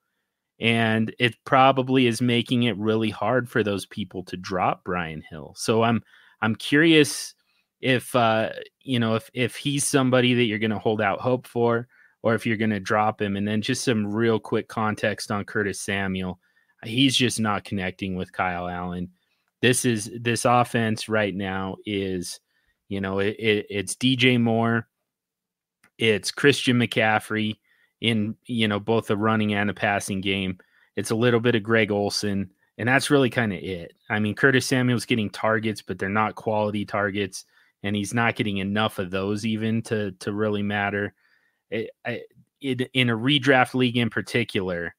A: And it probably is making it really hard for those people to drop Brian Hill. So I'm I'm curious if uh, you know if if he's somebody that you're going to hold out hope for, or if you're going to drop him. And then just some real quick context on Curtis Samuel. He's just not connecting with Kyle Allen. This is this offense right now is, you know, it, it, it's DJ Moore, it's Christian McCaffrey in you know both the running and the passing game. It's a little bit of Greg Olsen and that's really kind of it. I mean, Curtis Samuel's getting targets, but they're not quality targets, and he's not getting enough of those even to to really matter. It, it, in a redraft league in particular,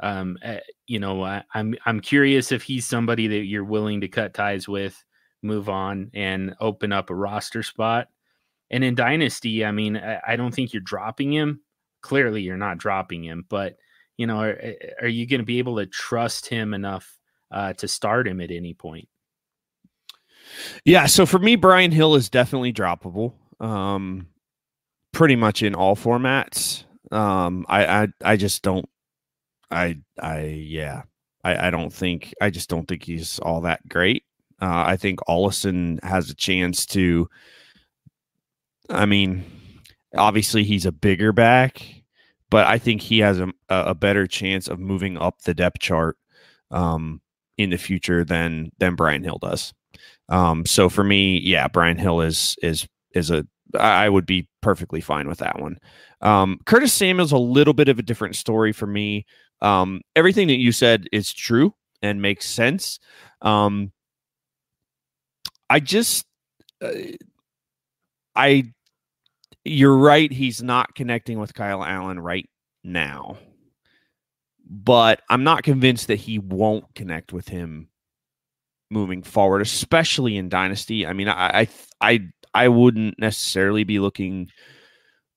A: um, uh, you know, I, I'm I'm curious if he's somebody that you're willing to cut ties with, move on, and open up a roster spot. And in Dynasty, I mean, I, I don't think you're dropping him. Clearly, you're not dropping him, but you know, are, are you going to be able to trust him enough uh, to start him at any point?
B: Yeah. So for me, Brian Hill is definitely droppable. Um, pretty much in all formats. Um, I, I, I just don't, I, I, yeah, I, I don't think, I just don't think he's all that great. Uh, I think Ollison has a chance to, I mean, obviously he's a bigger back but I think he has a, a better chance of moving up the depth chart um, in the future than than Brian Hill does. Um, so for me, yeah, Brian Hill is is is a I would be perfectly fine with that one. Um, Curtis Samuel's a little bit of a different story for me. Um, everything that you said is true and makes sense. Um, I just, uh, I you're right. He's not connecting with Kyle Allen right now, but I'm not convinced that he won't connect with him moving forward, especially in Dynasty. I mean, I, I, I, I wouldn't necessarily be looking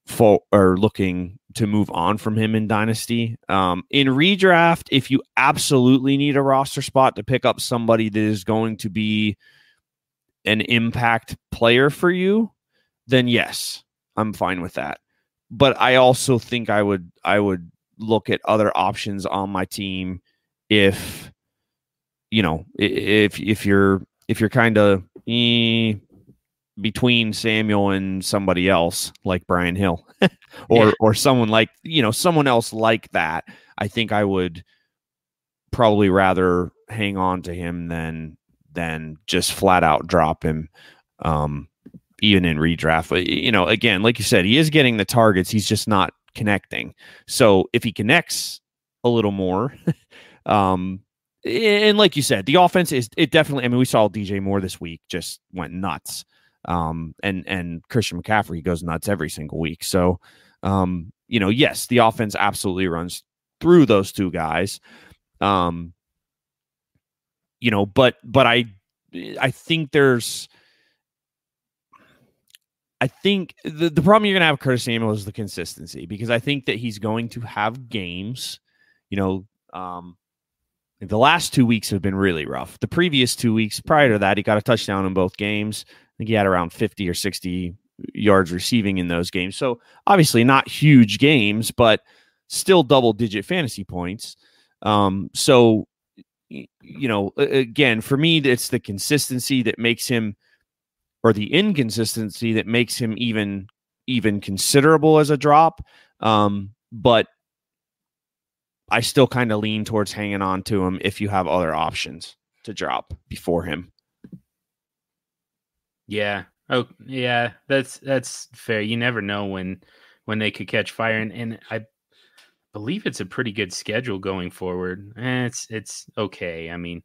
B: for or looking to move on from him in Dynasty. Um, in redraft, if you absolutely need a roster spot to pick up somebody that is going to be an impact player for you, then yes, I'm fine with that. But I also think I would I would look at other options on my team if you know if if you're if you're kind of eh, between Samuel and somebody else like Brian Hill or
A: Yeah.
B: or someone like you know someone else like that I think I would probably rather hang on to him than than just flat out drop him um even in redraft you know again like you said he is getting the targets he's just not connecting. So if he connects a little more um and like you said the offense is it definitely i mean we saw dj moore this week just went nuts um and and christian mccaffrey goes nuts every single week. So um you know yes the offense absolutely runs through those two guys um you know, but but I I think there's I think the, the problem you're gonna have with Curtis Samuel is the consistency because I think that he's going to have games, you know, um the last two weeks have been really rough. The previous two weeks prior to that, he got a touchdown in both games. I think he had around 50 or 60 yards receiving in those games. So obviously not huge games, but still double digit fantasy points. Um, so you know, again, for me, it's the consistency that makes him, or the inconsistency that makes him even even considerable as a drop. Um, but I still kind of lean towards hanging on to him if you have other options to drop before him.
A: Yeah. Oh, yeah. That's that's fair. You never know when when they could catch fire, and, and I believe it's a pretty good schedule going forward. Eh, it's it's okay. I mean,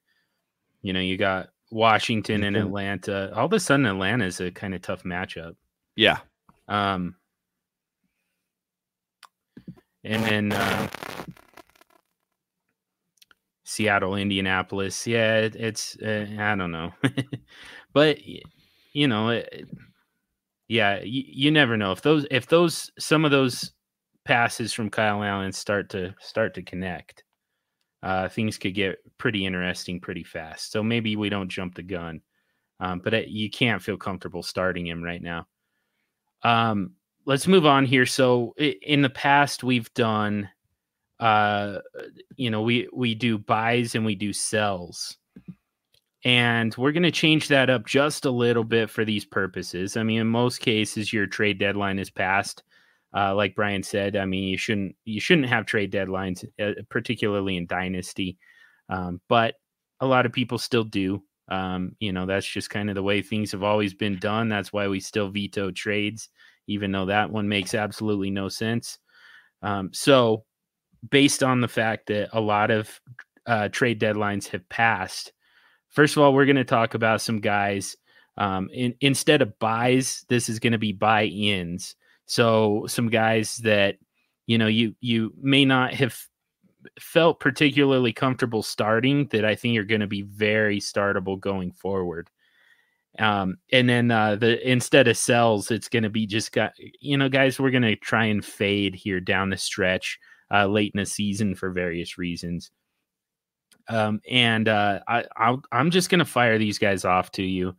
A: you know, you got Washington and Atlanta. All of a sudden, Atlanta is a kind of tough matchup.
B: Yeah.
A: Um. And then uh, Seattle, Indianapolis. Yeah, it, it's uh, I don't know, but you know, it, yeah, you, you never know if those if those some of those passes from Kyle Allen start to start to connect. Uh, things could get pretty interesting pretty fast. So maybe we don't jump the gun, um, but it, you can't feel comfortable starting him right now. Um, let's move on here. So in the past, we've done uh, you know, we we do buys and we do sells. And we're going to change that up just a little bit for these purposes. I mean, in most cases, your trade deadline is passed. Uh, like Brian said, I mean, you shouldn't you shouldn't have trade deadlines, uh, particularly in dynasty. Um, but a lot of people still do. Um, you know, that's just kind of the way things have always been done. That's why we still veto trades, even though that one makes absolutely no sense. Um, so based on the fact that a lot of uh, trade deadlines have passed. First of all, we're going to talk about some guys. Um, in, instead of buys, this is going to be buy-ins. So some guys that you know you you may not have felt particularly comfortable starting that I think you're going to be very startable going forward. Um, and then uh, the instead of sells, it's going to be just got you know guys. We're going to try and fade here down the stretch uh, late in the season for various reasons. Um, and uh, I, I'll, I'm just going to fire these guys off to you.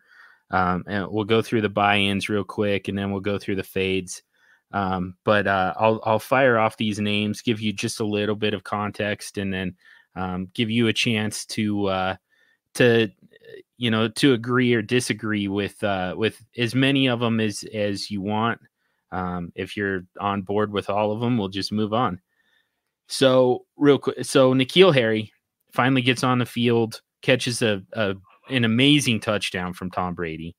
A: Um, and we'll go through the buy-ins real quick, and then we'll go through the fades. Um, but uh, I'll I'll fire off these names, give you just a little bit of context, and then um, give you a chance to uh, to you know to agree or disagree with uh, with as many of them as as you want. Um, if you're on board with all of them, we'll just move on. So real quick, so N'Keal Harry finally gets on the field, catches a, a an amazing touchdown from Tom Brady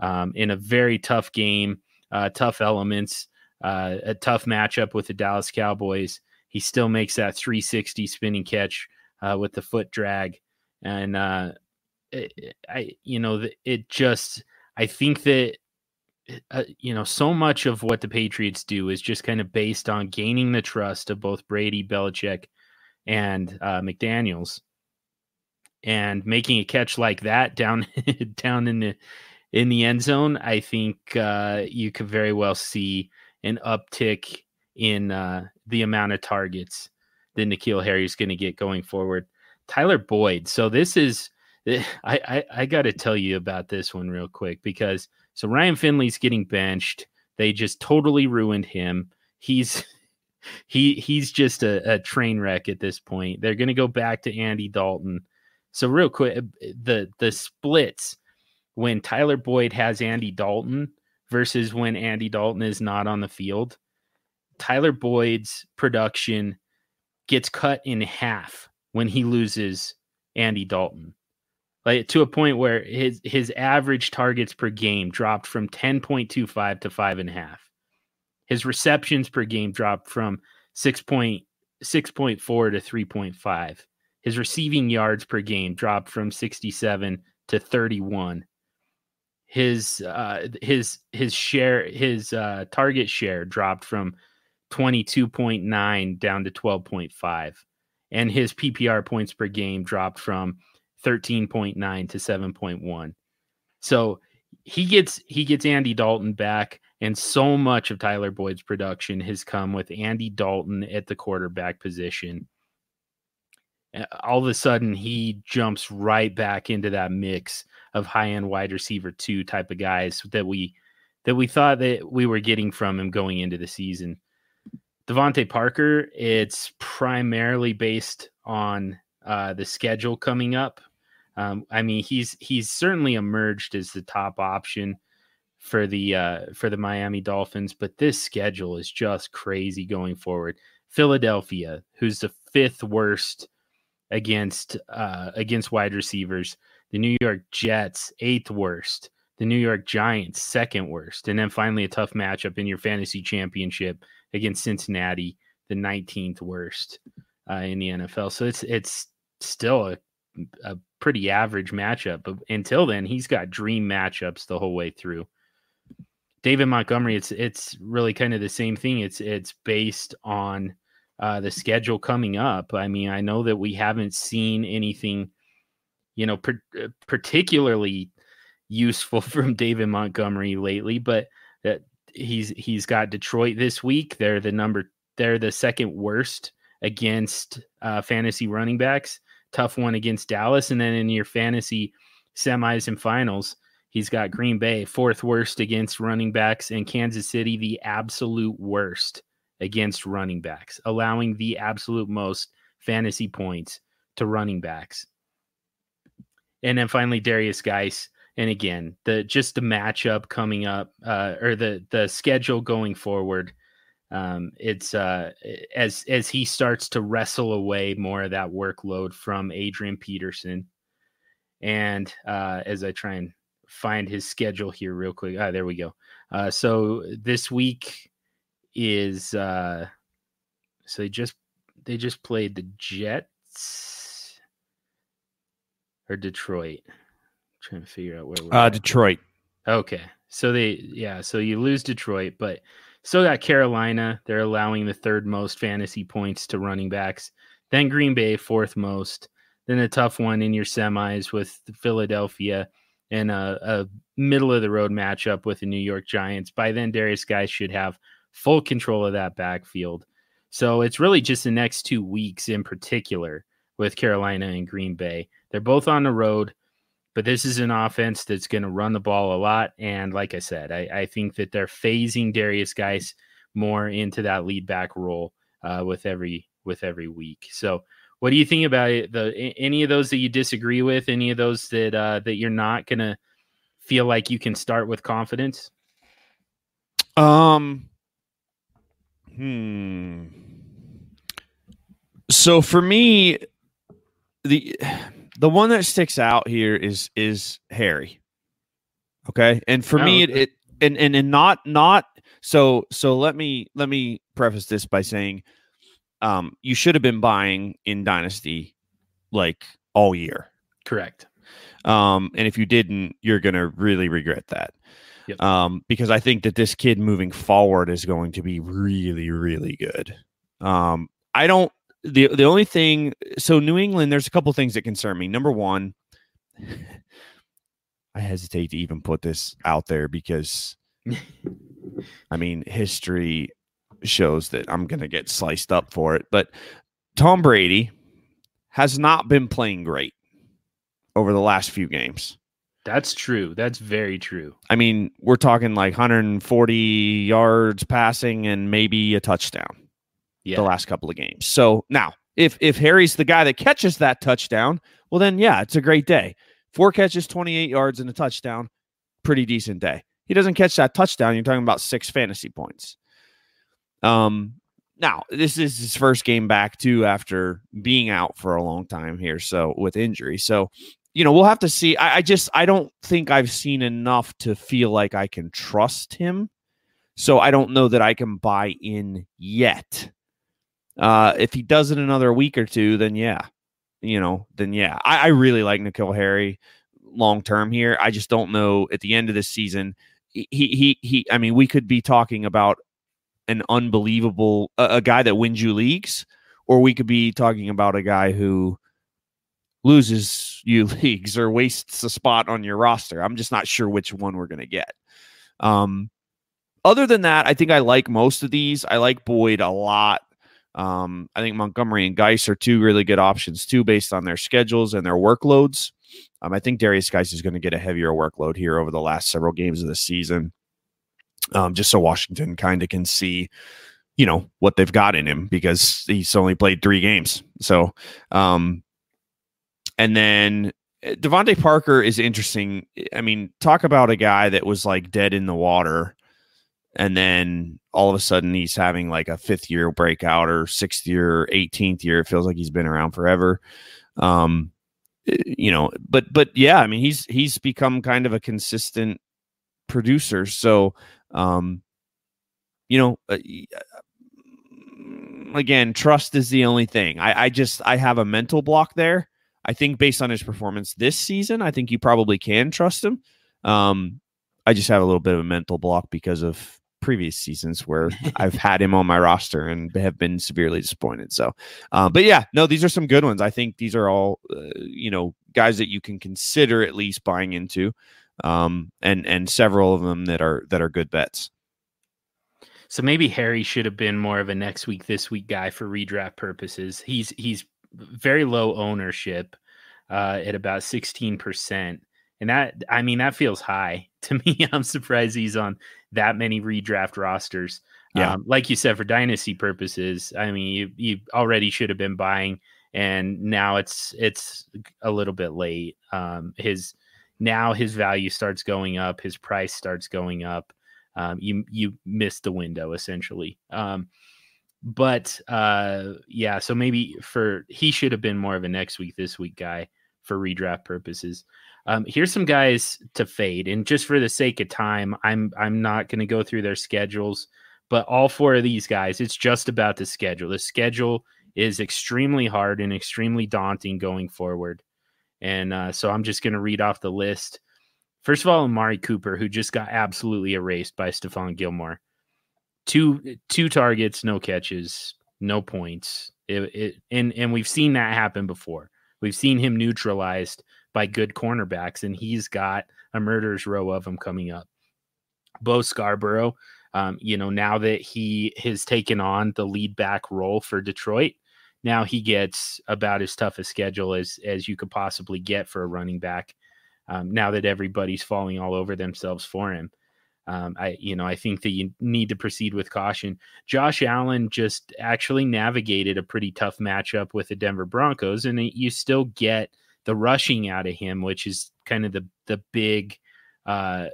A: um, in a very tough game, uh, tough elements, uh, a tough matchup with the Dallas Cowboys. He still makes that 360 spinning catch uh, with the foot drag, and uh, it, I, you know, it just I think that uh, you know, so much of what the Patriots do is just kind of based on gaining the trust of both Brady, Belichick, and uh, McDaniels, and making a catch like that down down in the in the end zone. I think uh, you could very well see an uptick in uh, the amount of targets that N'Keal Harry is going to get going forward. Tyler Boyd. So this is I I, I got to tell you about this one real quick because so Ryan Finley's getting benched. They just totally ruined him. He's he he's just a, a train wreck at this point. They're going to go back to Andy Dalton. So real quick, the the splits when Tyler Boyd has Andy Dalton versus when Andy Dalton is not on the field. Tyler Boyd's production gets cut in half when he loses Andy Dalton like to a point where his his average targets per game dropped from 10.25 to five and a half. His receptions per game dropped from 6.6.4 to 3.5. His receiving yards per game dropped from 67 to 31. His uh, his his share his uh, target share dropped from 22.9 down to 12.5 and his PPR points per game dropped from 13.9 to 7.1. So he gets he gets Andy Dalton back, and so much of Tyler Boyd's production has come with Andy Dalton at the quarterback position. All of a sudden, he jumps right back into that mix of high end wide receiver two type of guys that we that we thought that we were getting from him going into the season. DeVante Parker, it's primarily based on uh, the schedule coming up. Um, I mean, he's he's certainly emerged as the top option for the uh, for the Miami Dolphins, but this schedule is just crazy going forward. Philadelphia, who's the fifth worst against uh, against wide receivers, the New York Jets, eighth worst, the New York Giants, second worst, and then finally a tough matchup in your fantasy championship against Cincinnati, the 19th worst uh, in the NFL. So it's it's still a, a pretty average matchup. But until then, he's got dream matchups the whole way through. David Montgomery, it's it's really kind of the same thing. It's it's based on uh, the schedule coming up. I mean, I know that we haven't seen anything, you know, per, uh, particularly useful from David Montgomery lately, but that he's he's got Detroit this week. They're the number they're the second worst against uh, fantasy running backs. Tough one against Dallas, and then in your fantasy semis and finals, he's got Green Bay fourth worst against running backs, and Kansas City the absolute worst against running backs, allowing the absolute most fantasy points to running backs. And then finally, Darius Guice. and again the just the matchup coming up uh, or the the schedule going forward um, it's uh, as as he starts to wrestle away more of that workload from Adrian Peterson. And uh, as I try and find his schedule here real quick ah, there we go. Uh, so this week is uh, so they just they just played the Jets or Detroit trying to figure out where we're
B: uh, Detroit.
A: Okay. So they yeah, so you lose Detroit, but still got Carolina. They're allowing the third most fantasy points to running backs. Then Green Bay, fourth most. Then a tough one in your semis with Philadelphia and a, a middle of the road matchup with the New York Giants. By then, Darius Guice should have full control of that backfield. So it's really just the next two weeks in particular with Carolina and Green Bay. They're both on the road. But this is an offense that's going to run the ball a lot. And like I said, I, I, think that they're phasing Darius Guice more into that lead back role uh, with every with every week. So what do you think about it? The any of those that you disagree with, any of those that uh, that you're not gonna feel like you can start with confidence?
B: Um hmm. So for me, the the one that sticks out here is is Harry. Okay, and for oh, me, it, it and and and not not so so. Let me let me preface this by saying, um, you should have been buying in Dynasty like all year.
A: Correct.
B: Um, and if you didn't, you're gonna really regret that. Yep. Um, because I think that this kid moving forward is going to be really, really good. Um, I don't the the only thing so New England, there's a couple things that concern me. Number one, I hesitate to even put this out there because I mean history shows that I'm gonna get sliced up for it. But Tom Brady has not been playing great over the last few games.
A: That's true. That's very true.
B: I mean, we're talking like 140 yards passing and maybe a touchdown yeah. the last couple of games. So now, if if Harry's the guy that catches that touchdown, well then yeah, it's a great day. Four catches, 28 yards and a touchdown, pretty decent day. He doesn't catch that touchdown, you're talking about six fantasy points. Um now, this is his first game back too after being out for a long time here, so with injury. So, you know, we'll have to see. I, I just I don't think I've seen enough to feel like I can trust him. So I don't know that I can buy in yet. Uh, if he does it another week or two, then yeah, you know, then yeah, I, I really like N'Keal Harry long term here. I just don't know at the end of this season. He he he. I mean, we could be talking about an unbelievable a, a guy that wins you leagues, or we could be talking about a guy who loses you leagues or wastes a spot on your roster. I'm just not sure which one we're to get. Um, other than that, I think I like most of these. I like Boyd a lot. Um, I think Montgomery and Guice are two really good options too, based on their schedules and their workloads. Um, I think Darius Guice is going to get a heavier workload here over the last several games of the season, um, just so Washington kind of can see, you know, what they've got in him because he's only played three games. So, um, and then eh, DeVante Parker is interesting. I mean, talk about a guy that was like dead in the water and then all of a sudden he's having like a fifth year breakout or sixth year, 18th year. It feels like he's been around forever. Um, eh, you know, but but yeah, I mean he's he's become kind of a consistent producer. So, um, you know, uh, uh, again, trust is the only thing. I, I just I have a mental block there. I think based on his performance this season, I think you probably can trust him. Um, I just have a little bit of a mental block because of previous seasons where I've had him on my roster and have been severely disappointed. So, uh, but yeah, no, these are some good ones. I think these are all, uh, you know, guys that you can consider at least buying into, um, and and several of them that are that are good bets.
A: So maybe Harry should have been more of a next week, this week guy for redraft purposes. He's he's very low ownership uh, at about sixteen percent and that, I mean, that feels high to me. I'm surprised he's on that many redraft rosters. Yeah. Um, like you said, for dynasty purposes, I mean, you, you already should have been buying, and now it's it's a little bit late. Um, his now his value starts going up, his price starts going up. Um, you you missed the window essentially. Um, but uh, yeah, so maybe for he should have been more of a next week, this week guy for redraft purposes. Um, here's some guys to fade, and just for the sake of time, I'm I'm not going to go through their schedules, but all four of these guys, it's just about the schedule. The schedule is extremely hard and extremely daunting going forward, and uh, so I'm just going to read off the list. First of all, Amari Cooper, who just got absolutely erased by Stephon Gilmore. Two two targets, no catches, no points. It, it, and and we've seen that happen before. We've seen him neutralized by good cornerbacks, and he's got a murderer's row of them coming up. Bo Scarbrough, um, you know, now that he has taken on the lead back role for Detroit, now he gets about as tough a schedule as as you could possibly get for a running back. Um, now that everybody's falling all over themselves for him. Um, I, you know, I think that you need to proceed with caution. Josh Allen just actually navigated a pretty tough matchup with the Denver Broncos, and you still get the rushing out of him, which is kind of the the big uh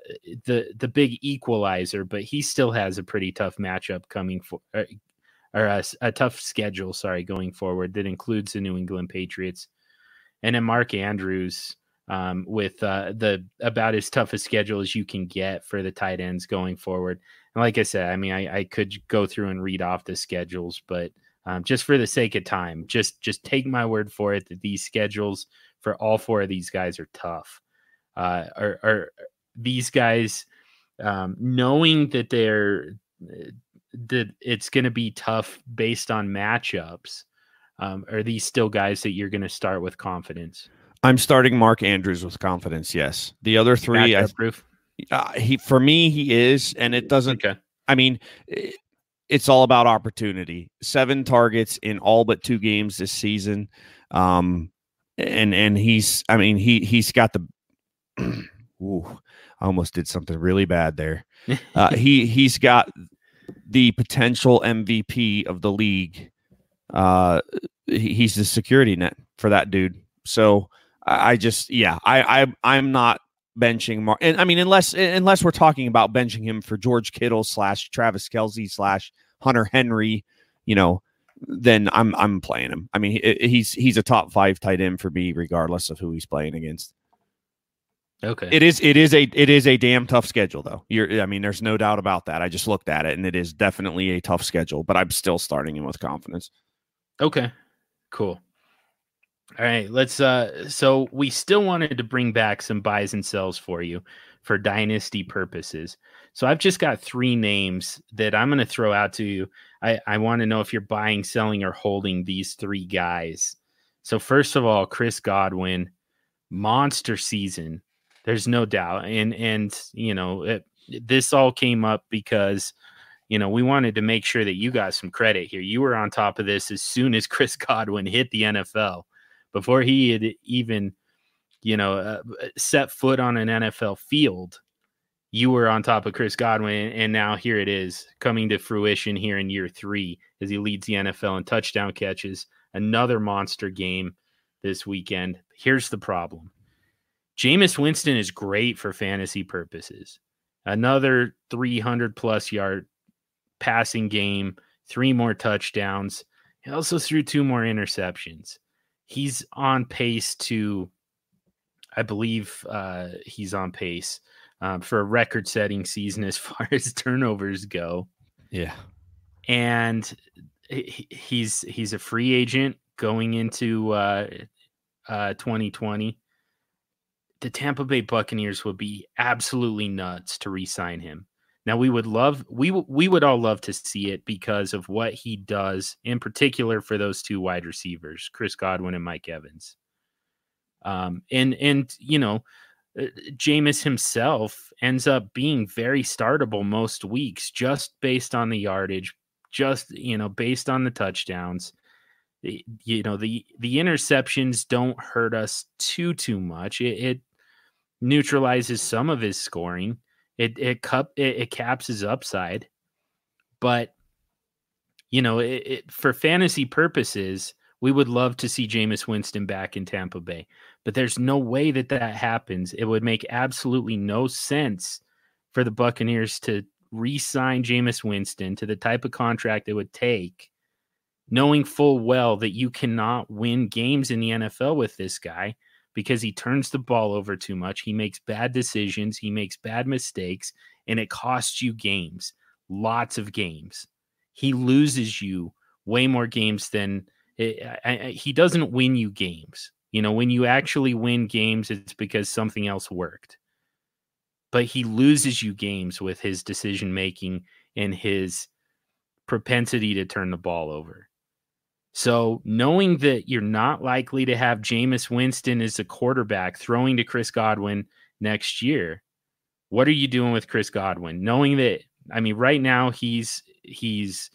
A: the the big equalizer, but he still has a pretty tough matchup coming for uh, or a, a, tough schedule, sorry, going forward that includes the New England Patriots. And then Mark Andrews um, with uh, the about as tough a schedule as you can get for the tight ends going forward. And like I said, I mean, I, I could go through and read off the schedules, but um, just for the sake of time, just just take my word for it that these schedules for all four of these guys are tough. Uh, are, are these guys um, knowing that they're that it's going to be tough based on matchups? Um, are these still guys that you're going to start with confidence?
B: I'm starting Mark Andrews with confidence. Yes, the other three, I,
A: proof.
B: Uh, he for me he is, and it doesn't. Okay. I mean, it's all about opportunity. Seven targets in all but two games this season. Um, and and he's I mean he he's got the ooh, I almost did something really bad there. Uh, he he's got the potential MVP of the league. Uh, he's the security net for that dude. So I, just yeah I I I'm not benching Mar- and I mean unless unless we're talking about benching him for George Kittle slash Travis Kelce slash Hunter Henry, you know then I'm I'm playing him. I mean, he's he's a top five tight end for me, regardless of who he's playing against.
A: Okay.
B: It is it is a it is a damn tough schedule though. You're I mean, there's no doubt about that. I just looked at it and it is definitely a tough schedule, but I'm still starting him with confidence.
A: Okay. Cool. All right, let's uh so we still wanted to bring back some buys and sells for you for dynasty purposes. So I've just got three names that I'm going to throw out to you. I, I want to know if you're buying, selling, or holding these three guys So first of all, Chris Godwin, monster season. There's no doubt, and and you know it, this all came up because you know we wanted to make sure that you got some credit here. You were on top of this as soon as Chris Godwin hit the NFL, before he had even you know uh, set foot on an NFL field. You were on top of Chris Godwin, and now here it is coming to fruition here in year three as he leads the NFL in touchdown catches. Another monster game this weekend. Here's the problem Jameis Winston is great for fantasy purposes. Another 300 plus yard passing game, three more touchdowns. He also threw two more interceptions. He's on pace to, I believe, uh, he's on pace um, for a record setting season as far as turnovers go.
B: Yeah.
A: And he's he's a free agent going into uh, uh, 2020 the Tampa Bay Buccaneers would be absolutely nuts to re-sign him. Now we would love we we would all love to see it because of what he does in particular for those two wide receivers, Chris Godwin and Mike Evans. Um and and you know, Uh, Jameis himself ends up being very startable most weeks just based on the yardage, just you know, based on the touchdowns. You know, the the interceptions don't hurt us too too much. It, it neutralizes some of his scoring. It it cup it, it caps his upside, but you know, it, for fantasy purposes, we would love to see Jameis Winston back in Tampa Bay, but there's no way that that happens. It would make absolutely no sense for the Buccaneers to re-sign Jameis Winston to the type of contract it would take, knowing full well that you cannot win games in the NFL with this guy because he turns the ball over too much. He makes bad decisions, he makes bad mistakes, and it costs you games, lots of games. He loses you way more games than it, eh, I, I, he doesn't win you games. You know, when you actually win games, it's because something else worked. But he loses you games with his decision making and his propensity to turn the ball over. So knowing that you're not likely to have Jameis Winston as a quarterback throwing to Chris Godwin next year, what are you doing with Chris Godwin? Knowing that, I mean, right now he's he's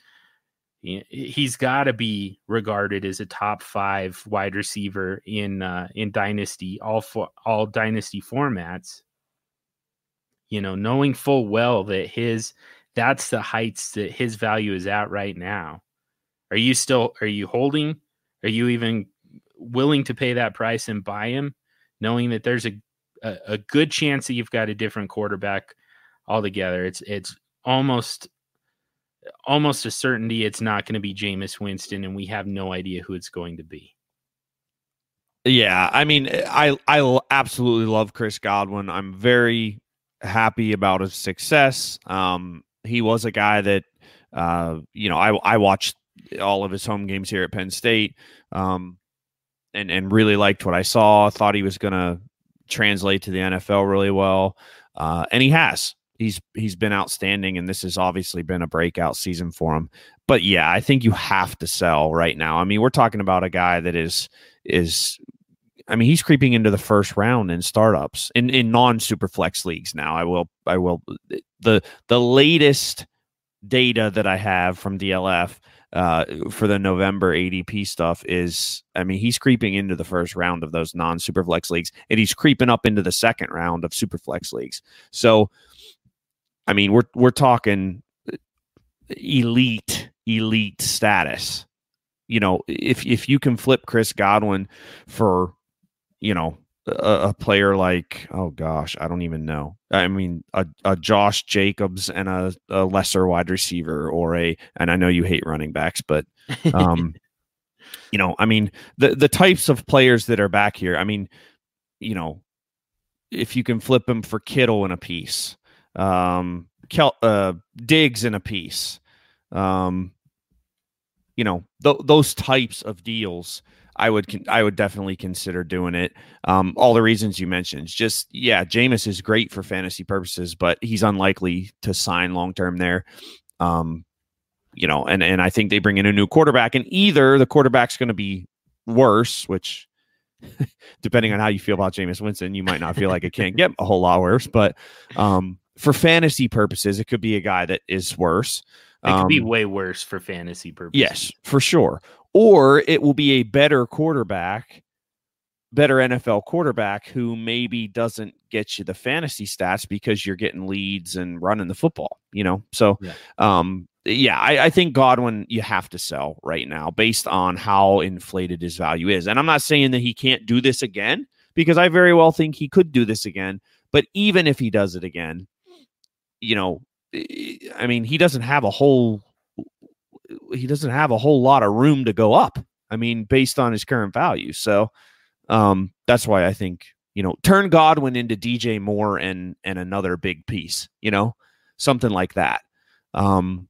A: he's got to be regarded as a top five wide receiver in uh, in dynasty all for all dynasty formats. You know, knowing full well that his that's the heights that his value is at right now are you still are you holding? Are you even willing to pay that price and buy him, knowing that there's a a, a good chance that you've got a different quarterback altogether? It's it's almost almost a certainty it's not going to be Jameis Winston, and we have no idea who it's going to be.
B: Yeah, I mean, I I absolutely love Chris Godwin. I'm very happy about his success. Um, he was a guy that, uh, you know, I I watched all of his home games here at Penn State, um, and and really liked what I saw. Thought he was going to translate to the NFL really well, uh, and he has. He's he's been outstanding, and this has obviously been a breakout season for him. But yeah, I think you have to sell right now. I mean, we're talking about a guy that is is I mean, he's creeping into the first round in startups in, in non super flex leagues now. I will I will the the latest data that I have from DLF uh, for the November ADP stuff is, I mean, he's creeping into the first round of those non superflex leagues, and he's creeping up into the second round of superflex leagues. So, I mean, we're we're talking elite, elite status. You know, if if you can flip Chris Godwin for, you know, a, a, player like oh gosh, I don't even know. I mean, a, a Josh Jacobs and a, a, lesser wide receiver, or a and I know you hate running backs, but um, you know, I mean the the types of players that are back here. I mean, you know, if you can flip them for Kittle in a piece, um, Kel, uh, Diggs in a piece, um, you know, th- those types of deals I would I would definitely consider doing it. Um, all the reasons you mentioned, just yeah, Jameis is great for fantasy purposes, but he's unlikely to sign long term there. Um, you know, and and I think they bring in a new quarterback, and either the quarterback's going to be worse, which depending on how you feel about Jameis Winston, you might not feel like it can't get a whole lot worse. But um, for fantasy purposes, it could be a guy that is worse.
A: It could be
B: Um,
A: way worse for fantasy purposes.
B: Yes, for sure. Or it will be a better quarterback, better NFL quarterback who maybe doesn't get you the fantasy stats because you're getting leads and running the football, you know? So,
A: Yeah.
B: um, yeah, I, I think Godwin you have to sell right now based on how inflated his value is. And I'm not saying that he can't do this again because I very well think he could do this again. But even if he does it again, you know, I mean, he doesn't have a whole he doesn't have a whole lot of room to go up. I mean, based on his current value. So um that's why I think, you know, turn Godwin into DJ Moore and and another big piece, you know, something like that. Um,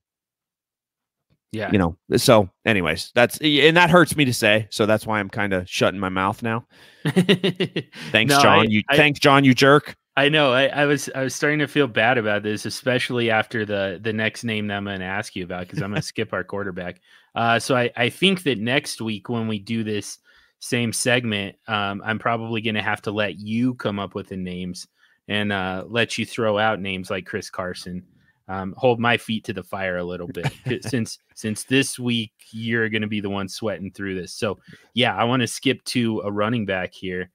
A: Yeah.
B: you know, so anyways, that's and that hurts me to say. So that's why I'm kind of shutting my mouth now. Thanks,
A: No,
B: John.
A: I-
B: you
A: I-
B: thanks, John, you jerk.
A: I know. I, I was I was starting to feel bad about this, especially after the the next name that I'm going to ask you about because I'm going to skip our quarterback. Uh, so I I think that next week when we do this same segment, um, I'm probably going to have to let you come up with the names and uh, let you throw out names like Chris Carson. Um, hold my feet to the fire a little bit since since this week you're going to be the one sweating through this. So yeah, I want to skip to a running back here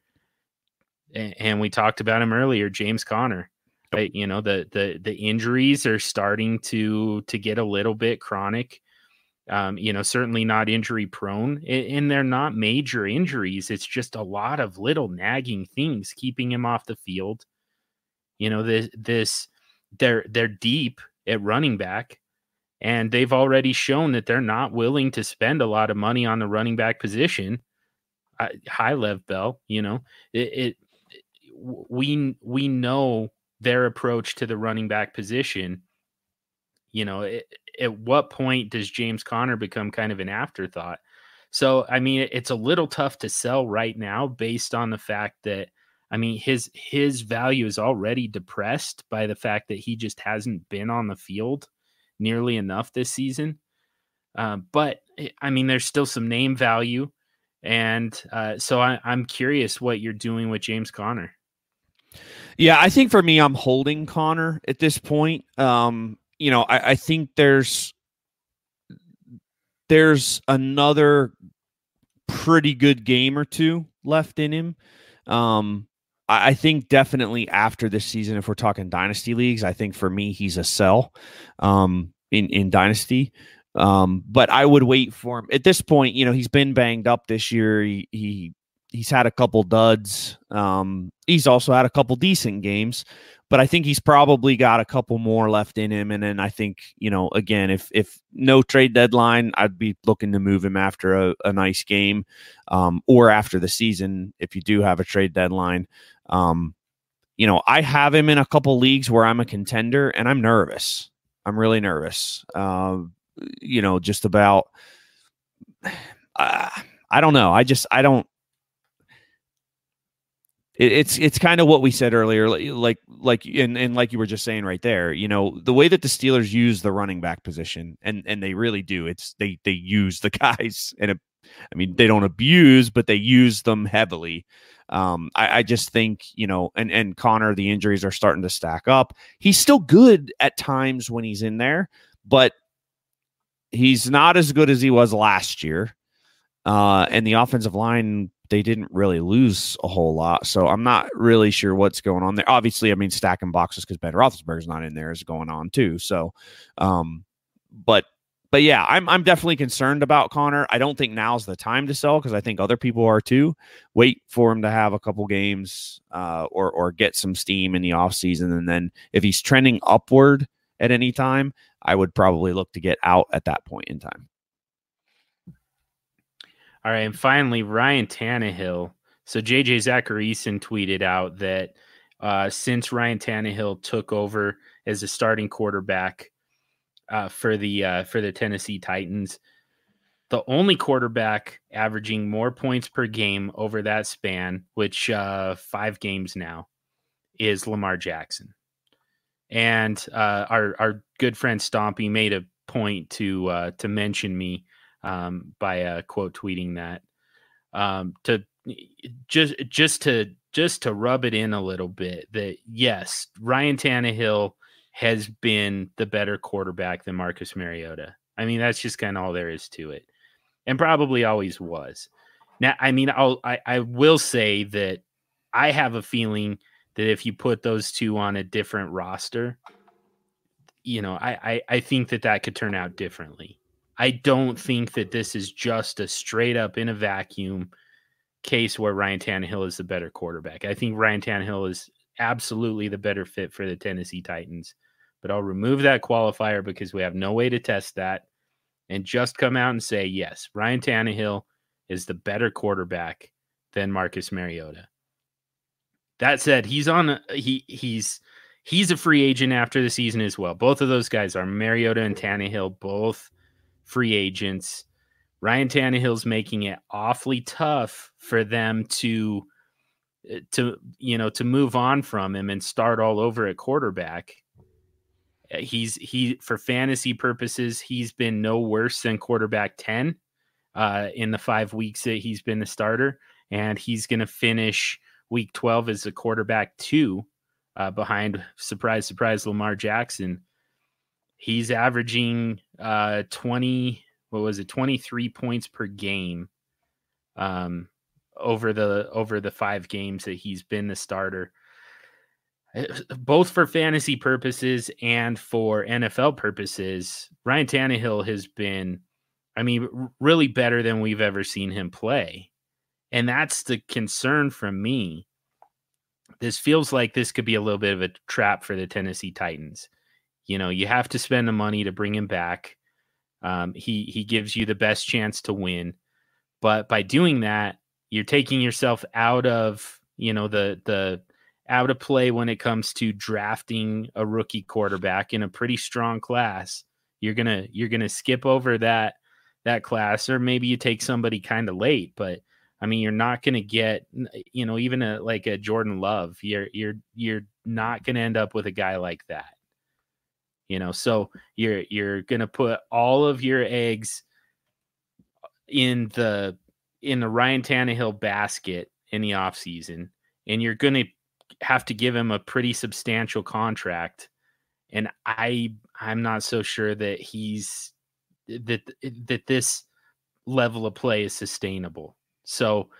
A: and we talked about him earlier, James Conner. Right? You know, the the the injuries are starting to to get a little bit chronic. Um, you know, certainly not injury prone, and they're not major injuries. It's just a lot of little nagging things keeping him off the field. You know, this this they're they're deep at running back, and they've already shown that they're not willing to spend a lot of money on the running back position. I, high lev bell, you know, it, it we we know their approach to the running back position. You know, it, at what point does James Conner become kind of an afterthought? So, I mean, it's a little tough to sell right now based on the fact that I mean his his value is already depressed by the fact that he just hasn't been on the field nearly enough this season. Uh, but eh, I mean, there's still some name value, and uh, so I, I'm curious what you're doing with James Conner.
B: Yeah, I think for me, I'm holding Conner at this point. Um, you know, I, I think there's there's another pretty good game or two left in him. Um, I, I think definitely after this season, if we're talking dynasty leagues, I think for me he's a sell um, in in dynasty. Um, but I would wait for him at this point. You know, he's been banged up this year. He, he he's had a couple duds. Um, he's also had a couple decent games, but I think he's probably got a couple more left in him. And then I think, you know, again, if if no trade deadline, I'd be looking to move him after a, a nice game, um, or after the season if you do have a trade deadline. Um, you know, I have him in a couple leagues where I'm a contender, and I'm nervous. I'm really nervous. Uh, you know, just about. Uh, I don't know. I just I don't it, it's it's kind of what we said earlier like like and, and like you were just saying right there you know the way that the steelers use the running back position and and they really do it's they they use the guys and i mean they don't abuse but they use them heavily. Um I, I just think you know and and conner the injuries are starting to stack up. He's still good at times when he's in there but he's not as good as he was last year. Uh and the offensive line they didn't really lose a whole lot. So I'm not really sure what's going on there. Obviously, I mean, stacking boxes because Ben Roethlisberger's not in there is going on too. So, um, but but yeah, I'm I'm definitely concerned about Conner. I don't think now's the time to sell because I think other people are too. Wait for him to have a couple games, uh, or or get some steam in the offseason. and then if he's trending upward at any time, I would probably look to get out at that point in time.
A: All right, and finally, Ryan Tannehill. So JJ Zachariason tweeted out that uh, since Ryan Tannehill took over as a starting quarterback uh, for the uh, for the Tennessee Titans, the only quarterback averaging more points per game over that span, which uh, five games now, is Lamar Jackson. And uh, our our good friend Stompy made a point to uh, to mention me um, by uh, quote tweeting that. um, to just just to just to rub it in a little bit that yes, Ryan Tannehill has been the better quarterback than Marcus Mariota. I mean, that's just kind of all there is to it, and probably always was. Now, I mean, I'll I, I will say that I have a feeling that if you put those two on a different roster, you know, I, I, I think that that could turn out differently. I don't think that this is just a straight up in a vacuum case where Ryan Tannehill is the better quarterback. I think Ryan Tannehill is absolutely the better fit for the Tennessee Titans. But I'll remove that qualifier because we have no way to test that and just come out and say, yes, Ryan Tannehill is the better quarterback than Marcus Mariota. That said, he's on he he's he's a free agent after the season as well. Both of those guys are Mariota and Tannehill, both free agents. Ryan Tannehill's making it awfully tough for them to uh, to you know to move on from him and start all over at quarterback. Uh, he's he for fantasy purposes, he's been no worse than quarterback 10 uh, in the five weeks that he's been the starter, and he's going to finish week 12 as a quarterback two uh, behind surprise surprise Lamar Jackson. He's averaging uh, 20 what was it 23 points per game um, over the over the five games that he's been the starter. Eh, both for fantasy purposes and for NFL purposes Ryan Tannehill has been I mean really better than we've ever seen him play. And that's the concern from me. This feels like this could be a little bit of a trap for the Tennessee Titans you know you have to spend the money to bring him back um, he he gives you the best chance to win, but by doing that, you're taking yourself out of you know the the out of play when it comes to drafting a rookie quarterback in a pretty strong class. You're gonna you're gonna skip over that that class, or maybe you take somebody kind of late, but I mean, you're not going to get, you know, even a like a Jordan Love. You're you're you're not going to end up with a guy like that you know so you're you're gonna put all of your eggs in the in the Ryan Tannehill basket in the offseason and you're gonna have to give him a pretty substantial contract and I I'm not so sure that he's that that this level of play is sustainable. So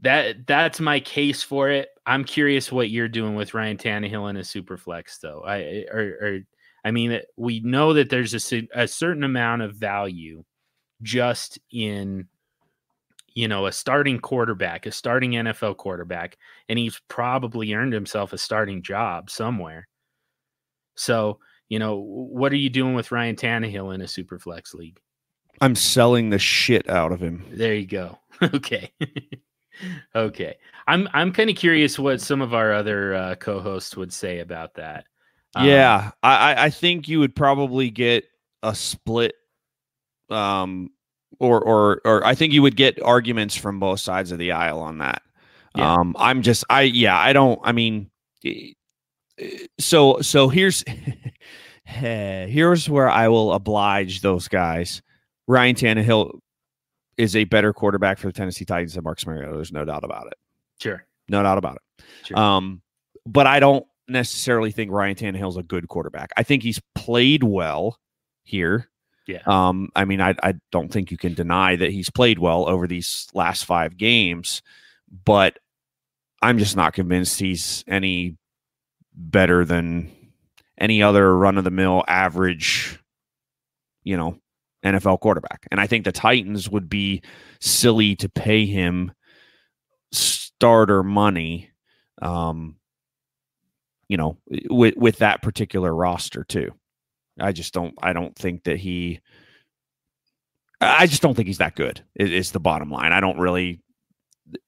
A: that that's my case for it. I'm curious what you're doing with Ryan Tannehill in a super flex though. I or, or I mean, we know that there's a, a certain amount of value just in you know, a starting quarterback, a starting NFL quarterback, and he's probably earned himself a starting job somewhere. So, you know, what are you doing with Ryan Tannehill in a super flex league?
B: I'm selling the shit out of him.
A: There you go. okay. okay. I'm I'm kind of curious what some of our other uh, co-hosts would say about that.
B: Um, yeah, I I think you would probably get a split, um, or or or I think you would get arguments from both sides of the aisle on that. Yeah. Um, I'm just I yeah I don't I mean, so so here's here's where I will oblige those guys. Ryan Tannehill is a better quarterback for the Tennessee Titans than Marcus Mariota. There's no doubt about it.
A: Sure,
B: no doubt about it. Sure. Um, but I don't necessarily think Ryan Tannehill's a good quarterback. I think he's played well here.
A: Yeah.
B: Um, I mean, I, I don't think you can deny that he's played well over these last five games, but I'm just not convinced he's any better than any other run of the mill average, you know, NFL quarterback. And I think the Titans would be silly to pay him starter money um, you know, with with that particular roster too. I just don't I don't think that he I just don't think he's that good. Is the bottom line. I don't really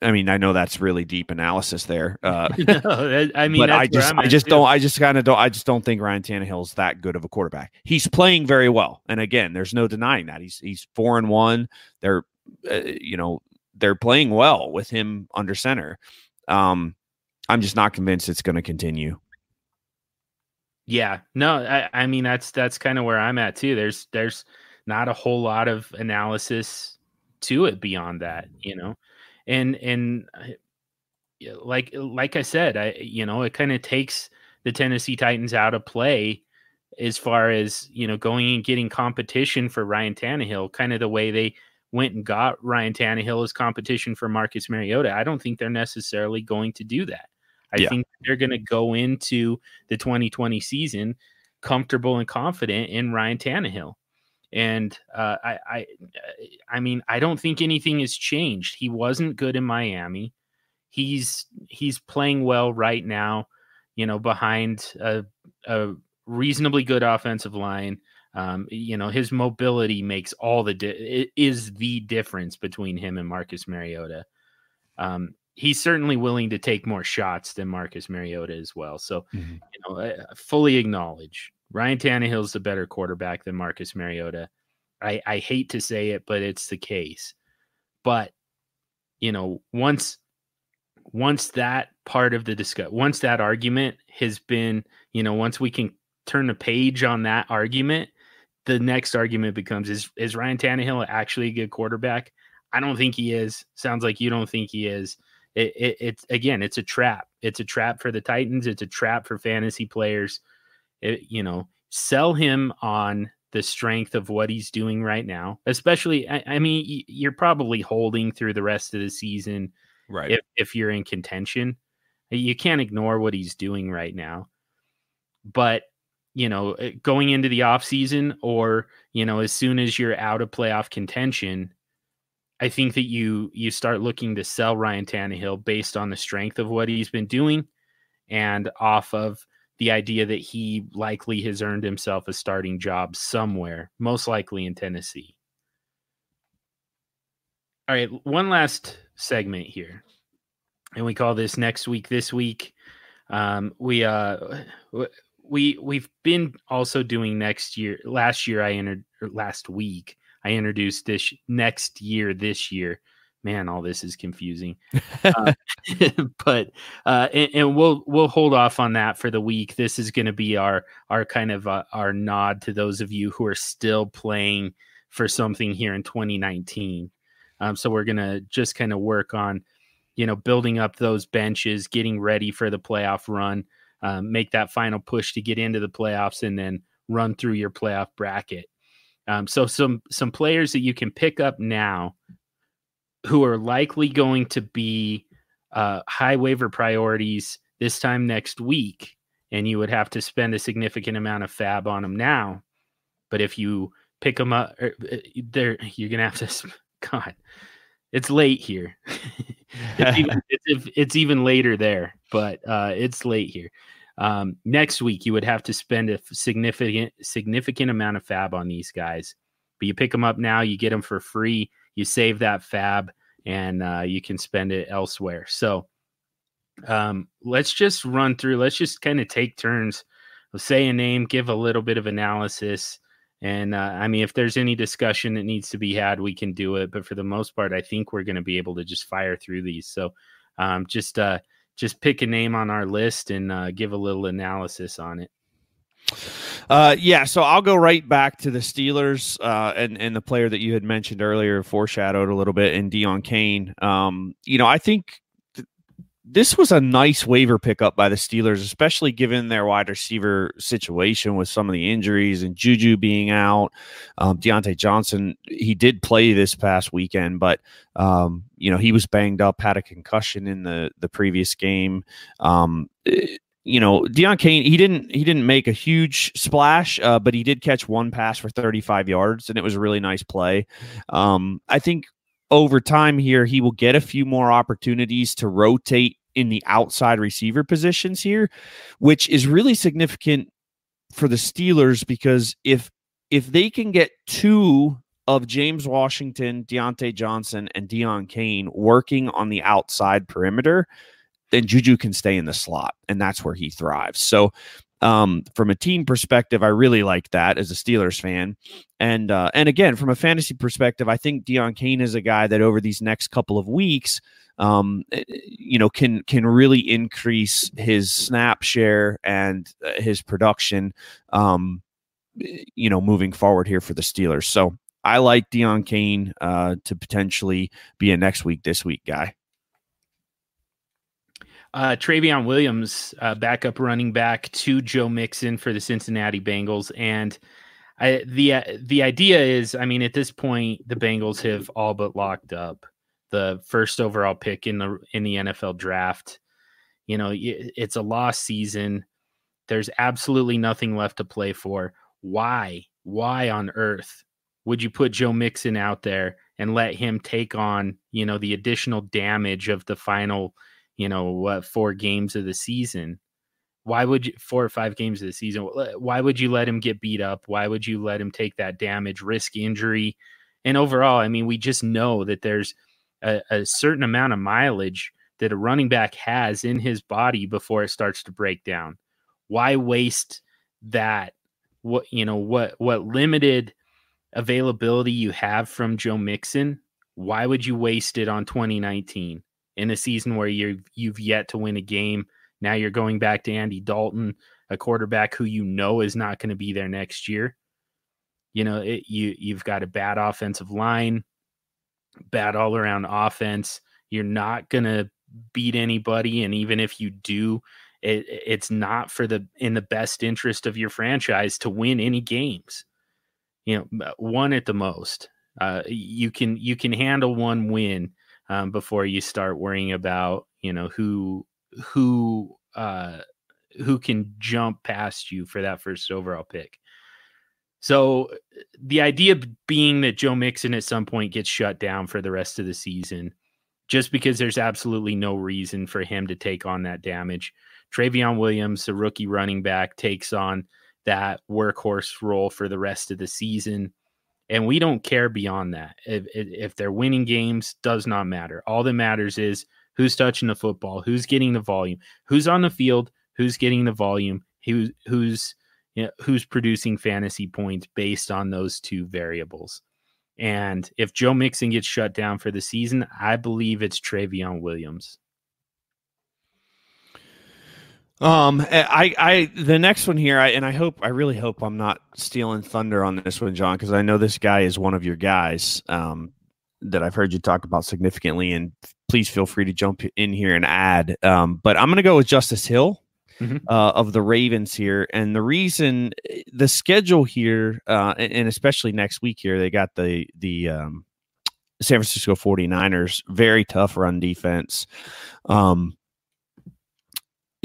B: I mean, I know that's really deep analysis there. Uh,
A: no, I mean,
B: but I just, I just don't, I just kind of don't, I just don't think Ryan Tannehill's that good of a quarterback. He's playing very well, and again, there's no denying that he's he's four and one. They're, uh, you know, they're playing well with him under center. Um, I'm just not convinced it's going to continue.
A: Yeah, no, I, I mean that's that's kind of where I'm at too. There's there's not a whole lot of analysis to it beyond that, mm. you know. And and uh, like like I said, I you know, it kind of takes the Tennessee Titans out of play as far as, you know, going and getting competition for Ryan Tannehill, kind of the way they went and got Ryan Tannehill as competition for Marcus Mariota. I don't think they're necessarily going to do that. I yeah. think they're going to go into the 2020 season comfortable and confident in Ryan Tannehill. And uh, I, I, I mean, I don't think anything has changed. He wasn't good in Miami. He's he's playing well right now. You know, behind a, a reasonably good offensive line. Um, you know, his mobility makes all the di- is the difference between him and Marcus Mariota. Um, he's certainly willing to take more shots than Marcus Mariota as well. So, mm-hmm. you know, I fully acknowledge Ryan Tannehill's the better quarterback than Marcus Mariota. I, I hate to say it, but it's the case. But you know, once once that part of the discuss once that argument has been, you know, once we can turn the page on that argument, the next argument becomes is is Ryan Tannehill actually a good quarterback? I don't think he is. Sounds like you don't think he is it, it, it's again, it's a trap. It's a trap for the Titans. It's a trap for fantasy players. It, you know, sell him on the strength of what he's doing right now. Especially, I, I mean, you're probably holding through the rest of the season,
B: right?
A: If if you're in contention, you can't ignore what he's doing right now. But you know, eh, going into the off season, or you know, as soon as you're out of playoff contention, I think that you you start looking to sell Ryan Tannehill based on the strength of what he's been doing and off of the idea that he likely has earned himself a starting job somewhere, most likely in Tennessee. All right, one last segment here. And we call this next week this week. Um, we uh we we've been also doing next year. Last year I entered last week I introduced this next year, this year. Man, all this is confusing. uh, but uh, and, and, we'll we'll hold off on that for the week. This is going to be our our kind of uh, our nod to those of you who are still playing for something here in 2019. Um, so we're gonna just kind of work on, you know, building up those benches, getting ready for the playoff run, um, make that final push to get into the playoffs, and then run through your playoff bracket. Um, so some some players that you can pick up now who are likely going to be uh, high waiver priorities this time next week, and you would have to spend a significant amount of FAAB on them now. But if you pick them up, er, uh, there you're gonna have to. God, it's late here. it's, even, it's, it's, even later there, but uh, it's late here. Um, next week, you would have to spend a significant significant amount of FAAB on these guys, but you pick them up now, you get them for free, you save that FAAB, and uh, you can spend it elsewhere. So um, let's just run through. Let's just kind of take turns. Say a name, give a little bit of analysis. And uh, I mean, if there's any discussion that needs to be had, we can do it. But for the most part, I think we're going to be able to just fire through these. So um, just uh, just pick a name on our list and uh, give a little analysis on it.
B: Uh, yeah, so I'll go right back to the Steelers uh, and and the player that you had mentioned earlier, foreshadowed a little bit, in Deon Cain. Um, you know, I think this was a nice waiver pickup by the Steelers, especially given their wide receiver situation with some of the injuries and Juju being out. Um, Diontae Johnson, he did play this past weekend, but um, you know he was banged up, had a concussion in the the previous game. Um, eh, you know, Deon Cain, he didn't he didn't make a huge splash, uh, but he did catch one pass for 35 yards, and it was a really nice play. Um, I think over time here, he will get a few more opportunities to rotate in the outside receiver positions here, which is really significant for the Steelers because if if they can get two of James Washington, Diontae Johnson, and Deon Cain working on the outside perimeter, then Juju can stay in the slot, and that's where he thrives. So um, from a team perspective, I really like that as a Steelers fan. And uh, and again, from a fantasy perspective, I think Deon Cain is a guy that over these next couple of weeks, um, eh, you know, can can really increase his snap share and uh, his production, um, you know, moving forward here for the Steelers. So I like Deon Cain uh, to potentially be a next week, this week guy.
A: Uh, Trayveon Williams, uh, backup running back to Joe Mixon for the Cincinnati Bengals, and I, the uh, the idea is, I mean, at this point, the Bengals have all but locked up the first overall pick in the in the NFL draft. You know, it's a lost season. There's absolutely nothing left to play for. Why? Why on earth would you put Joe Mixon out there and let him take on, you know, the additional damage of the final you know what four games of the season. Why would you four or five games of the season why would you let him get beat up? Why would you let him take that damage risk injury? And overall i mean we just know that there's a, a certain amount of mileage that a running back has in his body before it starts to break down. Why waste that? What you know what what limited availability you have from joe mixon? Why would you waste it on 2019 in a season where you you've yet to win a game. Now you're going back to Andy Dalton, a quarterback who you know is not going to be there next year. You know, it, you you've got a bad offensive line, bad all around offense. You're not going to beat anybody, and even if you do, it, it's not for the in the best interest of your franchise to win any games. You know, one at the most. Uh, you can you can handle one win um, before you start worrying about you know who who uh, who can jump past you for that first overall pick. So the idea being that Joe Mixon at some point gets shut down for the rest of the season, just because there's absolutely no reason for him to take on that damage. Trayveon Williams, the rookie running back, takes on that workhorse role for the rest of the season and we don't care beyond that. If, if they're winning games, does not matter. All that matters is who's touching the football, who's getting the volume, who's on the field, who's getting the volume, who, who's you know, who's producing fantasy points based on those two variables. And if Joe Mixon gets shut down for the season, I believe it's Trayveon Williams.
B: Um, eh, I, I, the next one here, I, and I hope, I really hope I'm not stealing thunder on this one, John, because I know this guy is one of your guys, um, that I've heard you talk about significantly, and please feel free to jump in here and add. Um, but I'm going to go with Justice Hill. Mm-hmm. Uh, of the Ravens here. And the reason eh, the schedule here, uh, and, and, especially next week here, they got the the um, San Francisco 49ers, very tough run defense. Um,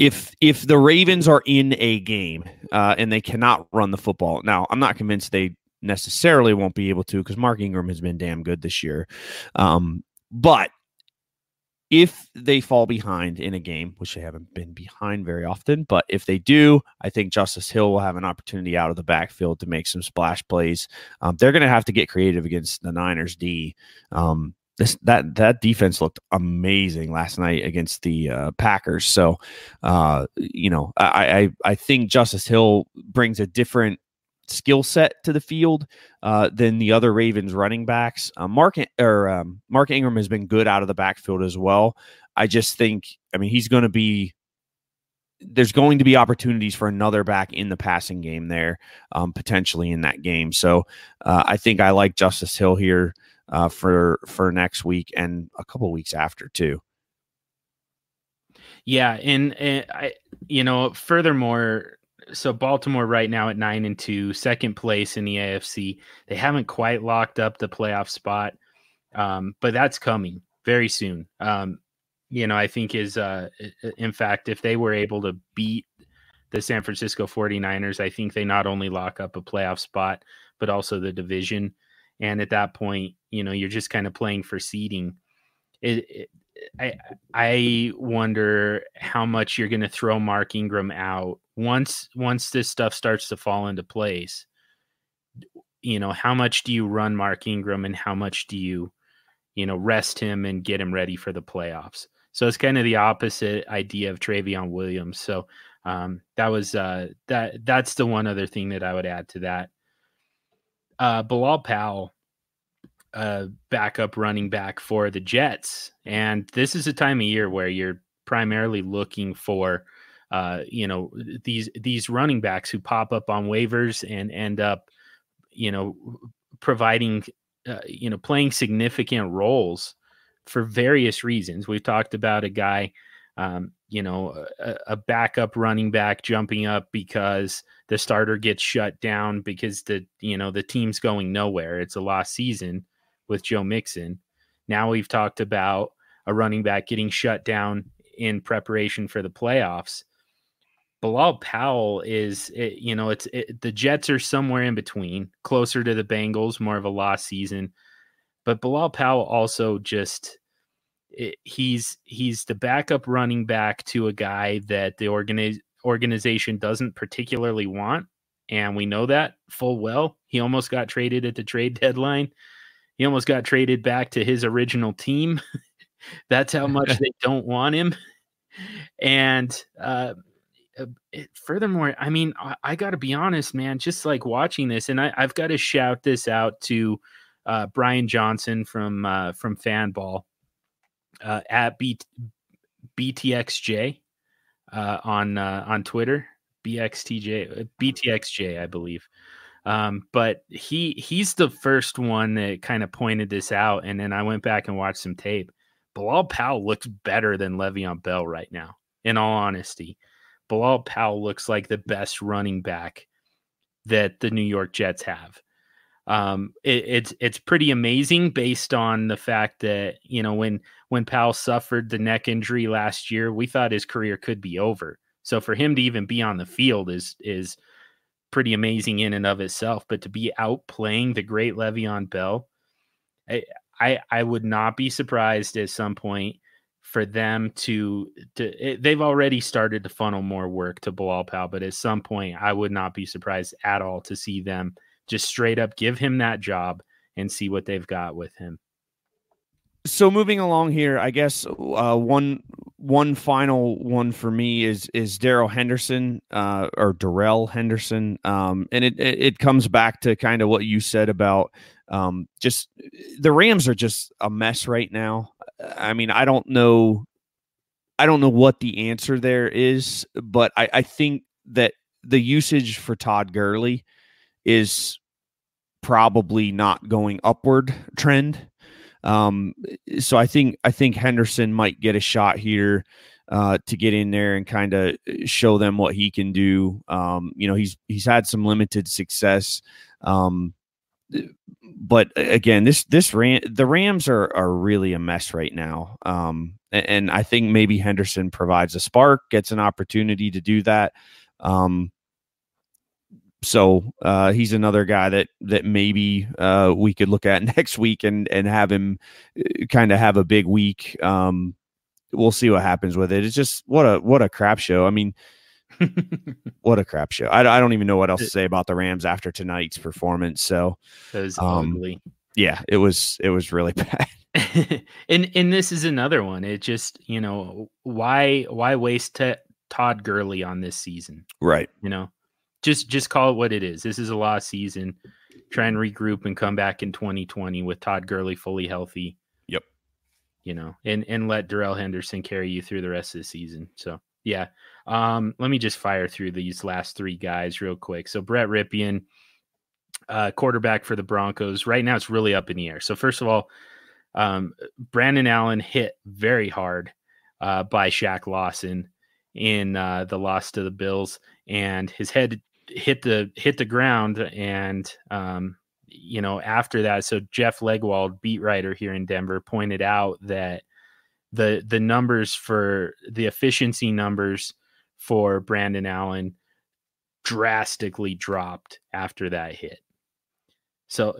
B: if if the Ravens are in a game uh, and they cannot run the football, now I'm not convinced they necessarily won't be able to because Mark Ingram has been damn good this year. Um, but if they fall behind in a game, which they haven't been behind very often, but if they do, I think Justice Hill will have an opportunity out of the backfield to make some splash plays. Um, they're going to have to get creative against the Niners D. Um, this that that defense looked amazing last night against the uh, Packers. So, uh, you know, I, I I think Justice Hill brings a different skill set to the field uh, than the other Ravens running backs. Uh, Mark or um, Mark Ingram has been good out of the backfield as well. I just think, I mean, he's going to be. There's going to be opportunities for another back in the passing game there, um, potentially in that game. So uh, I think I like Justice Hill here uh, for for next week and a couple weeks after too.
A: Yeah, and, and I, you know, furthermore, so Baltimore right now at nine and two, second place in the AFC. They haven't quite locked up the playoff spot, um, but that's coming very soon. Um, you know, I think is uh, in fact, if they were able to beat the San Francisco 49ers, I think they not only lock up a playoff spot, but also the division. And at that point, you know, you're just kind of playing for seeding. It, it, I I wonder how much you're going to throw Mark Ingram out once once this stuff starts to fall into place. You know, how much do you run Mark Ingram and how much do you, you know, rest him and get him ready for the playoffs? So it's kind of the opposite idea of Trayveon Williams. So um, that was uh, that that's the one other thing that I would add to that uh, Bilal Powell, uh, backup running back for the Jets, and this is a time of year where you're primarily looking for, uh, you know, these these running backs who pop up on waivers and end up, you know, providing, uh, you know, playing significant roles for various reasons. We've talked about a guy, um, you know, a, a, backup running back jumping up because the starter gets shut down because the you know the team's going nowhere. It's a lost season with Joe Mixon. Now we've talked about a running back getting shut down in preparation for the playoffs. Bilal Powell is, it, you know, it's it, the Jets are somewhere in between, closer to the Bengals, more of a lost season. But Bilal Powell also just it, he's he's the backup running back to a guy that the organiz- organization doesn't particularly want, and we know that full well. He almost got traded at the trade deadline. He almost got traded back to his original team. That's how much they don't want him. And uh, uh, furthermore, I mean, I, I got to be honest, man. Just like watching this, and I, have got to shout this out to uh, Brian Johnson from uh, from Fanball uh, at B- BTXJ uh, on uh, on Twitter, BXTJ BTXJ, I believe. Um, but he he's the first one that kind of pointed this out, and then I went back and watched some tape. Bilal Powell looks better than Le'Veon Bell right now. In all honesty, Bilal Powell looks like the best running back that the New York Jets have. Um, it, it's it's pretty amazing based on the fact that you know when when Powell suffered the neck injury last year, we thought his career could be over. So for him to even be on the field is is pretty amazing in and of itself. But to be out playing the great Le'Veon Bell, I, I I would not be surprised at some point for them to to it, eh, they've already started to funnel more work to Bilal Powell, but at some point I would not be surprised at all to see them just straight up give him that job and see what they've got with him.
B: So moving along here, I guess uh, one one final one for me is is Darrell Henderson uh, or Darrell Henderson, um, and it, it, it comes back to kind of what you said about um, just the Rams are just a mess right now. I mean, I don't know, I don't know what the answer there is, but I, I think that the usage for Todd Gurley is probably not going upward trend. Um, so I think I think Henderson might get a shot here uh, to get in there and kind of show them what he can do. Um, you know, he's he's had some limited success. Um, but again, this this Ram the Rams are are really a mess right now. Um, and, and, I think maybe Henderson provides a spark, gets an opportunity to do that. Um, so uh, he's another guy that that maybe uh, we could look at next week and and have him uh, kind of have a big week. Um, we'll see what happens with it. It's just what a what a crap show. I mean, what a crap show. I, I don't even know what else to say about the Rams after tonight's performance. So
A: um, ugly.
B: Yeah, it was it was really bad.
A: and and this is another one. It just you know why why waste t- Todd Gurley on this season?
B: Right.
A: You know, just just call it what it is. This is a lost season. Try and regroup and come back in 2020 with Todd Gurley fully healthy.
B: Yep.
A: You know, and and let Darrell Henderson carry you through the rest of the season. So yeah. Um, let me just fire through these last three guys real quick. So Brett Rypien, uh, quarterback for the Broncos. Right now, it's really up in the air. So first of all, um, Brandon Allen hit very hard uh, by Shaq Lawson in uh, the loss to the Bills, and his head hit the hit the ground. And um, you know, after that, so Jeff Legwold beat writer here in Denver, pointed out that the the numbers for the efficiency numbers for Brandon Allen drastically dropped after that hit. So,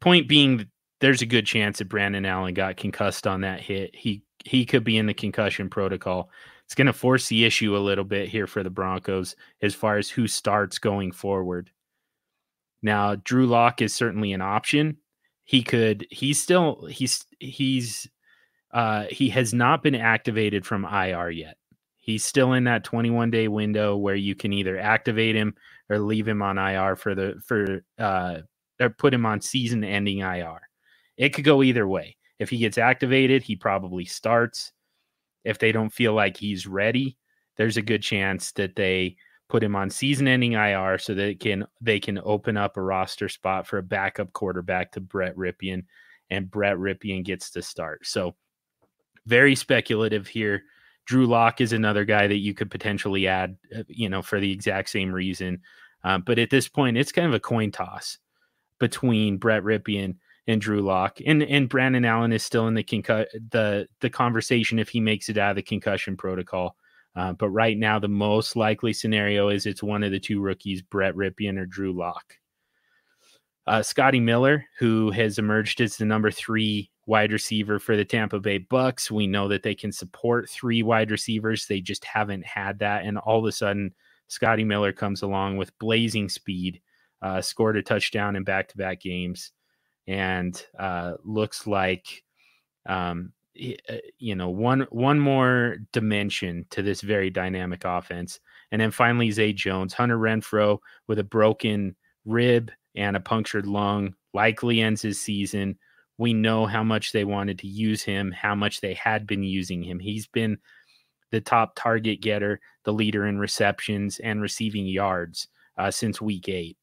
A: point being, there's a good chance that Brandon Allen got concussed on that hit. He he could be in the concussion protocol. It's going to force the issue a little bit here for the Broncos as far as who starts going forward. Now, Drew Lock is certainly an option. He could. He's still. He's he's uh, he has not been activated from IR yet. He's still in that 21 day window where you can either activate him or leave him on IR for the for uh, or put him on season ending IR. It could go either way. If he gets activated, he probably starts. If they don't feel like he's ready, there's a good chance that they put him on season-ending IR so that can they can open up a roster spot for a backup quarterback to Brett Rypien, and Brett Rypien gets to start. So very speculative here. Drew Lock is another guy that you could potentially add, uh, you know, for the exact same reason. Um, but at this point, it's kind of a coin toss between Brett Rypien and Drew Lock, and and Brandon Allen is still in the concu- the the conversation if he makes it out of the concussion protocol. Uh, but right now, the most likely scenario is it's one of the two rookies, Brett Rypien or Drew Lock. Uh, Scotty Miller, who has emerged as the number three wide receiver for the Tampa Bay Bucks. We know that they can support three wide receivers. They just haven't had that. And all of a sudden, Scotty Miller comes along with blazing speed, uh, scored a touchdown in back to back games, and uh, looks like. Um, uh, you know one one more dimension to this very dynamic offense and then finally zay jones hunter Renfrow with a broken rib and a punctured lung likely ends his season we know how much they wanted to use him, how much they had been using him. He's been the top target getter, the leader in receptions and receiving yards uh, since week eight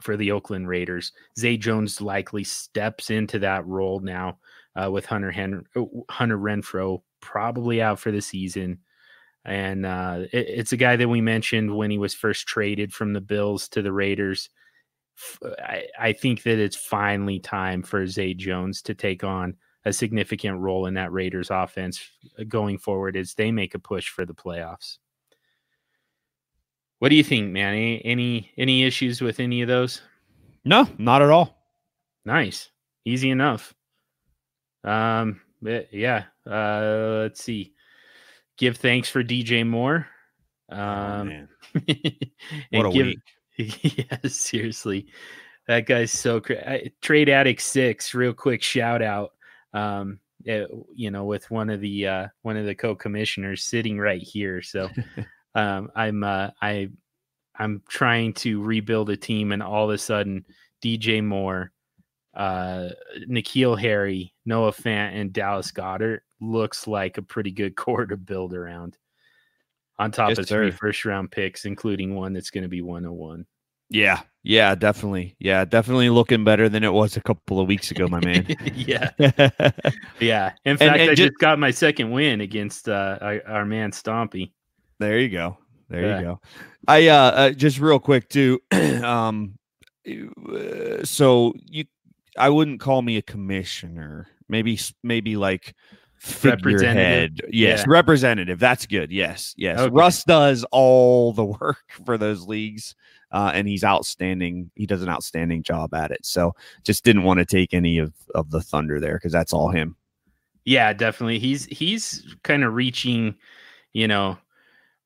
A: for the Oakland Raiders. Zay Jones likely steps into that role now uh, with Hunter Hen- Hunter Renfrow probably out for the season. And uh, it, it's a guy that we mentioned when he was first traded from the Bills to the Raiders. I, I think that it's finally time for Zay Jones to take on a significant role in that Raiders offense uh, going forward as they make a push for the playoffs. What do you think, man? Any any, any issues with any of those?
B: No, not at all.
A: Nice, easy enough. Um, yeah. Uh, let's see. Give thanks for DJ Moore.
B: Oh, um,
A: oh,
B: what a
A: give,
B: week.
A: yeah, seriously, that guy's so crazy. Trade Addict Six, real quick shout out. Um, it, eh, you know, with one of the uh, one of the co-commissioners sitting right here. So, um, I'm uh, I I'm trying to rebuild a team, and all of a sudden, DJ Moore, uh, N'Keal Harry, Noah Fant, and Dallas Goedert looks like a pretty good core to build around on top yes, of three sir. first round picks, including one that's going to be 101.
B: Yeah, yeah, definitely. Yeah, definitely looking better than it was a couple of weeks ago, my man.
A: yeah. yeah. In fact, and, and I just, just, got my second win against uh, our, our man Stompy.
B: There you go. There yeah. you go. I uh, uh just real quick too. um uh, so you I wouldn't call me a commissioner. Maybe maybe like figurehead. Yes, yeah. representative. That's good. Yes, yes. Okay. Russ does all the work for those leagues, uh, and he's outstanding. He does an outstanding job at it. So just didn't want to take any of of the thunder there because that's all him.
A: Yeah, definitely. He's he's kind of reaching, you know,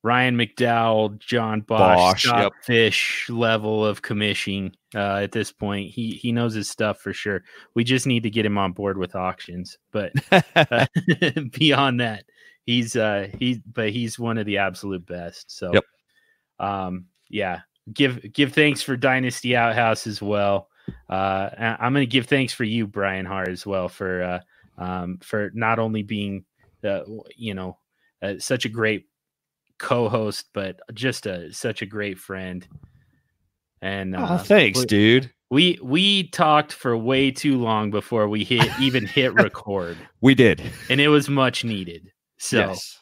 A: Ryan McDowell, John Bosch, Bosch yep. Fish level of commission uh, at this point. He he knows his stuff for sure. We just need to get him on board with auctions. But uh, beyond that, he's uh he's but he's one of the absolute best. So yep. um yeah, give give thanks for Dynasty Outhouse as well. Uh I'm gonna give thanks for you, Brian Harr, as well for uh um for not only being uh, you know uh, such a great co-host, but just a such a great friend. And
B: oh, uh, thanks,
A: we,
B: dude.
A: We we talked for way too long before we hit even hit record.
B: we did,
A: and it was much needed. So, yes.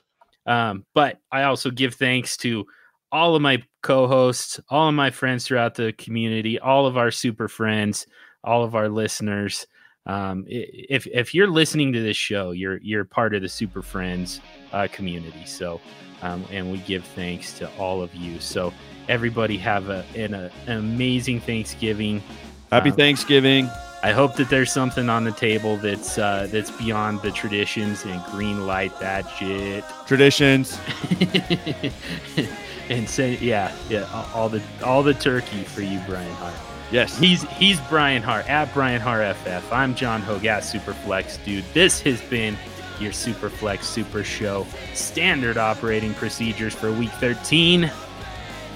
A: um, but I also give thanks to all of my co-hosts, all of my friends throughout the community, all of our super friends, all of our listeners. Um, if if you're listening to this show, you're you're part of the Super Friends uh, community. So um, and we give thanks to all of you. So everybody have a, an, a, an amazing Thanksgiving.
B: Happy um, Thanksgiving.
A: I hope that there's something on the table that's uh, that's beyond the traditions and green light that shit.
B: Traditions.
A: and say yeah, yeah, all the all the turkey for you, Brian Harr.
B: Yes.
A: He's he's Brian Harr at Brian Harr FF. I'm John Hogue at Superflex, dude. This has been your Superflex Super Show standard operating procedures for week 13.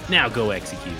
A: Now go execute.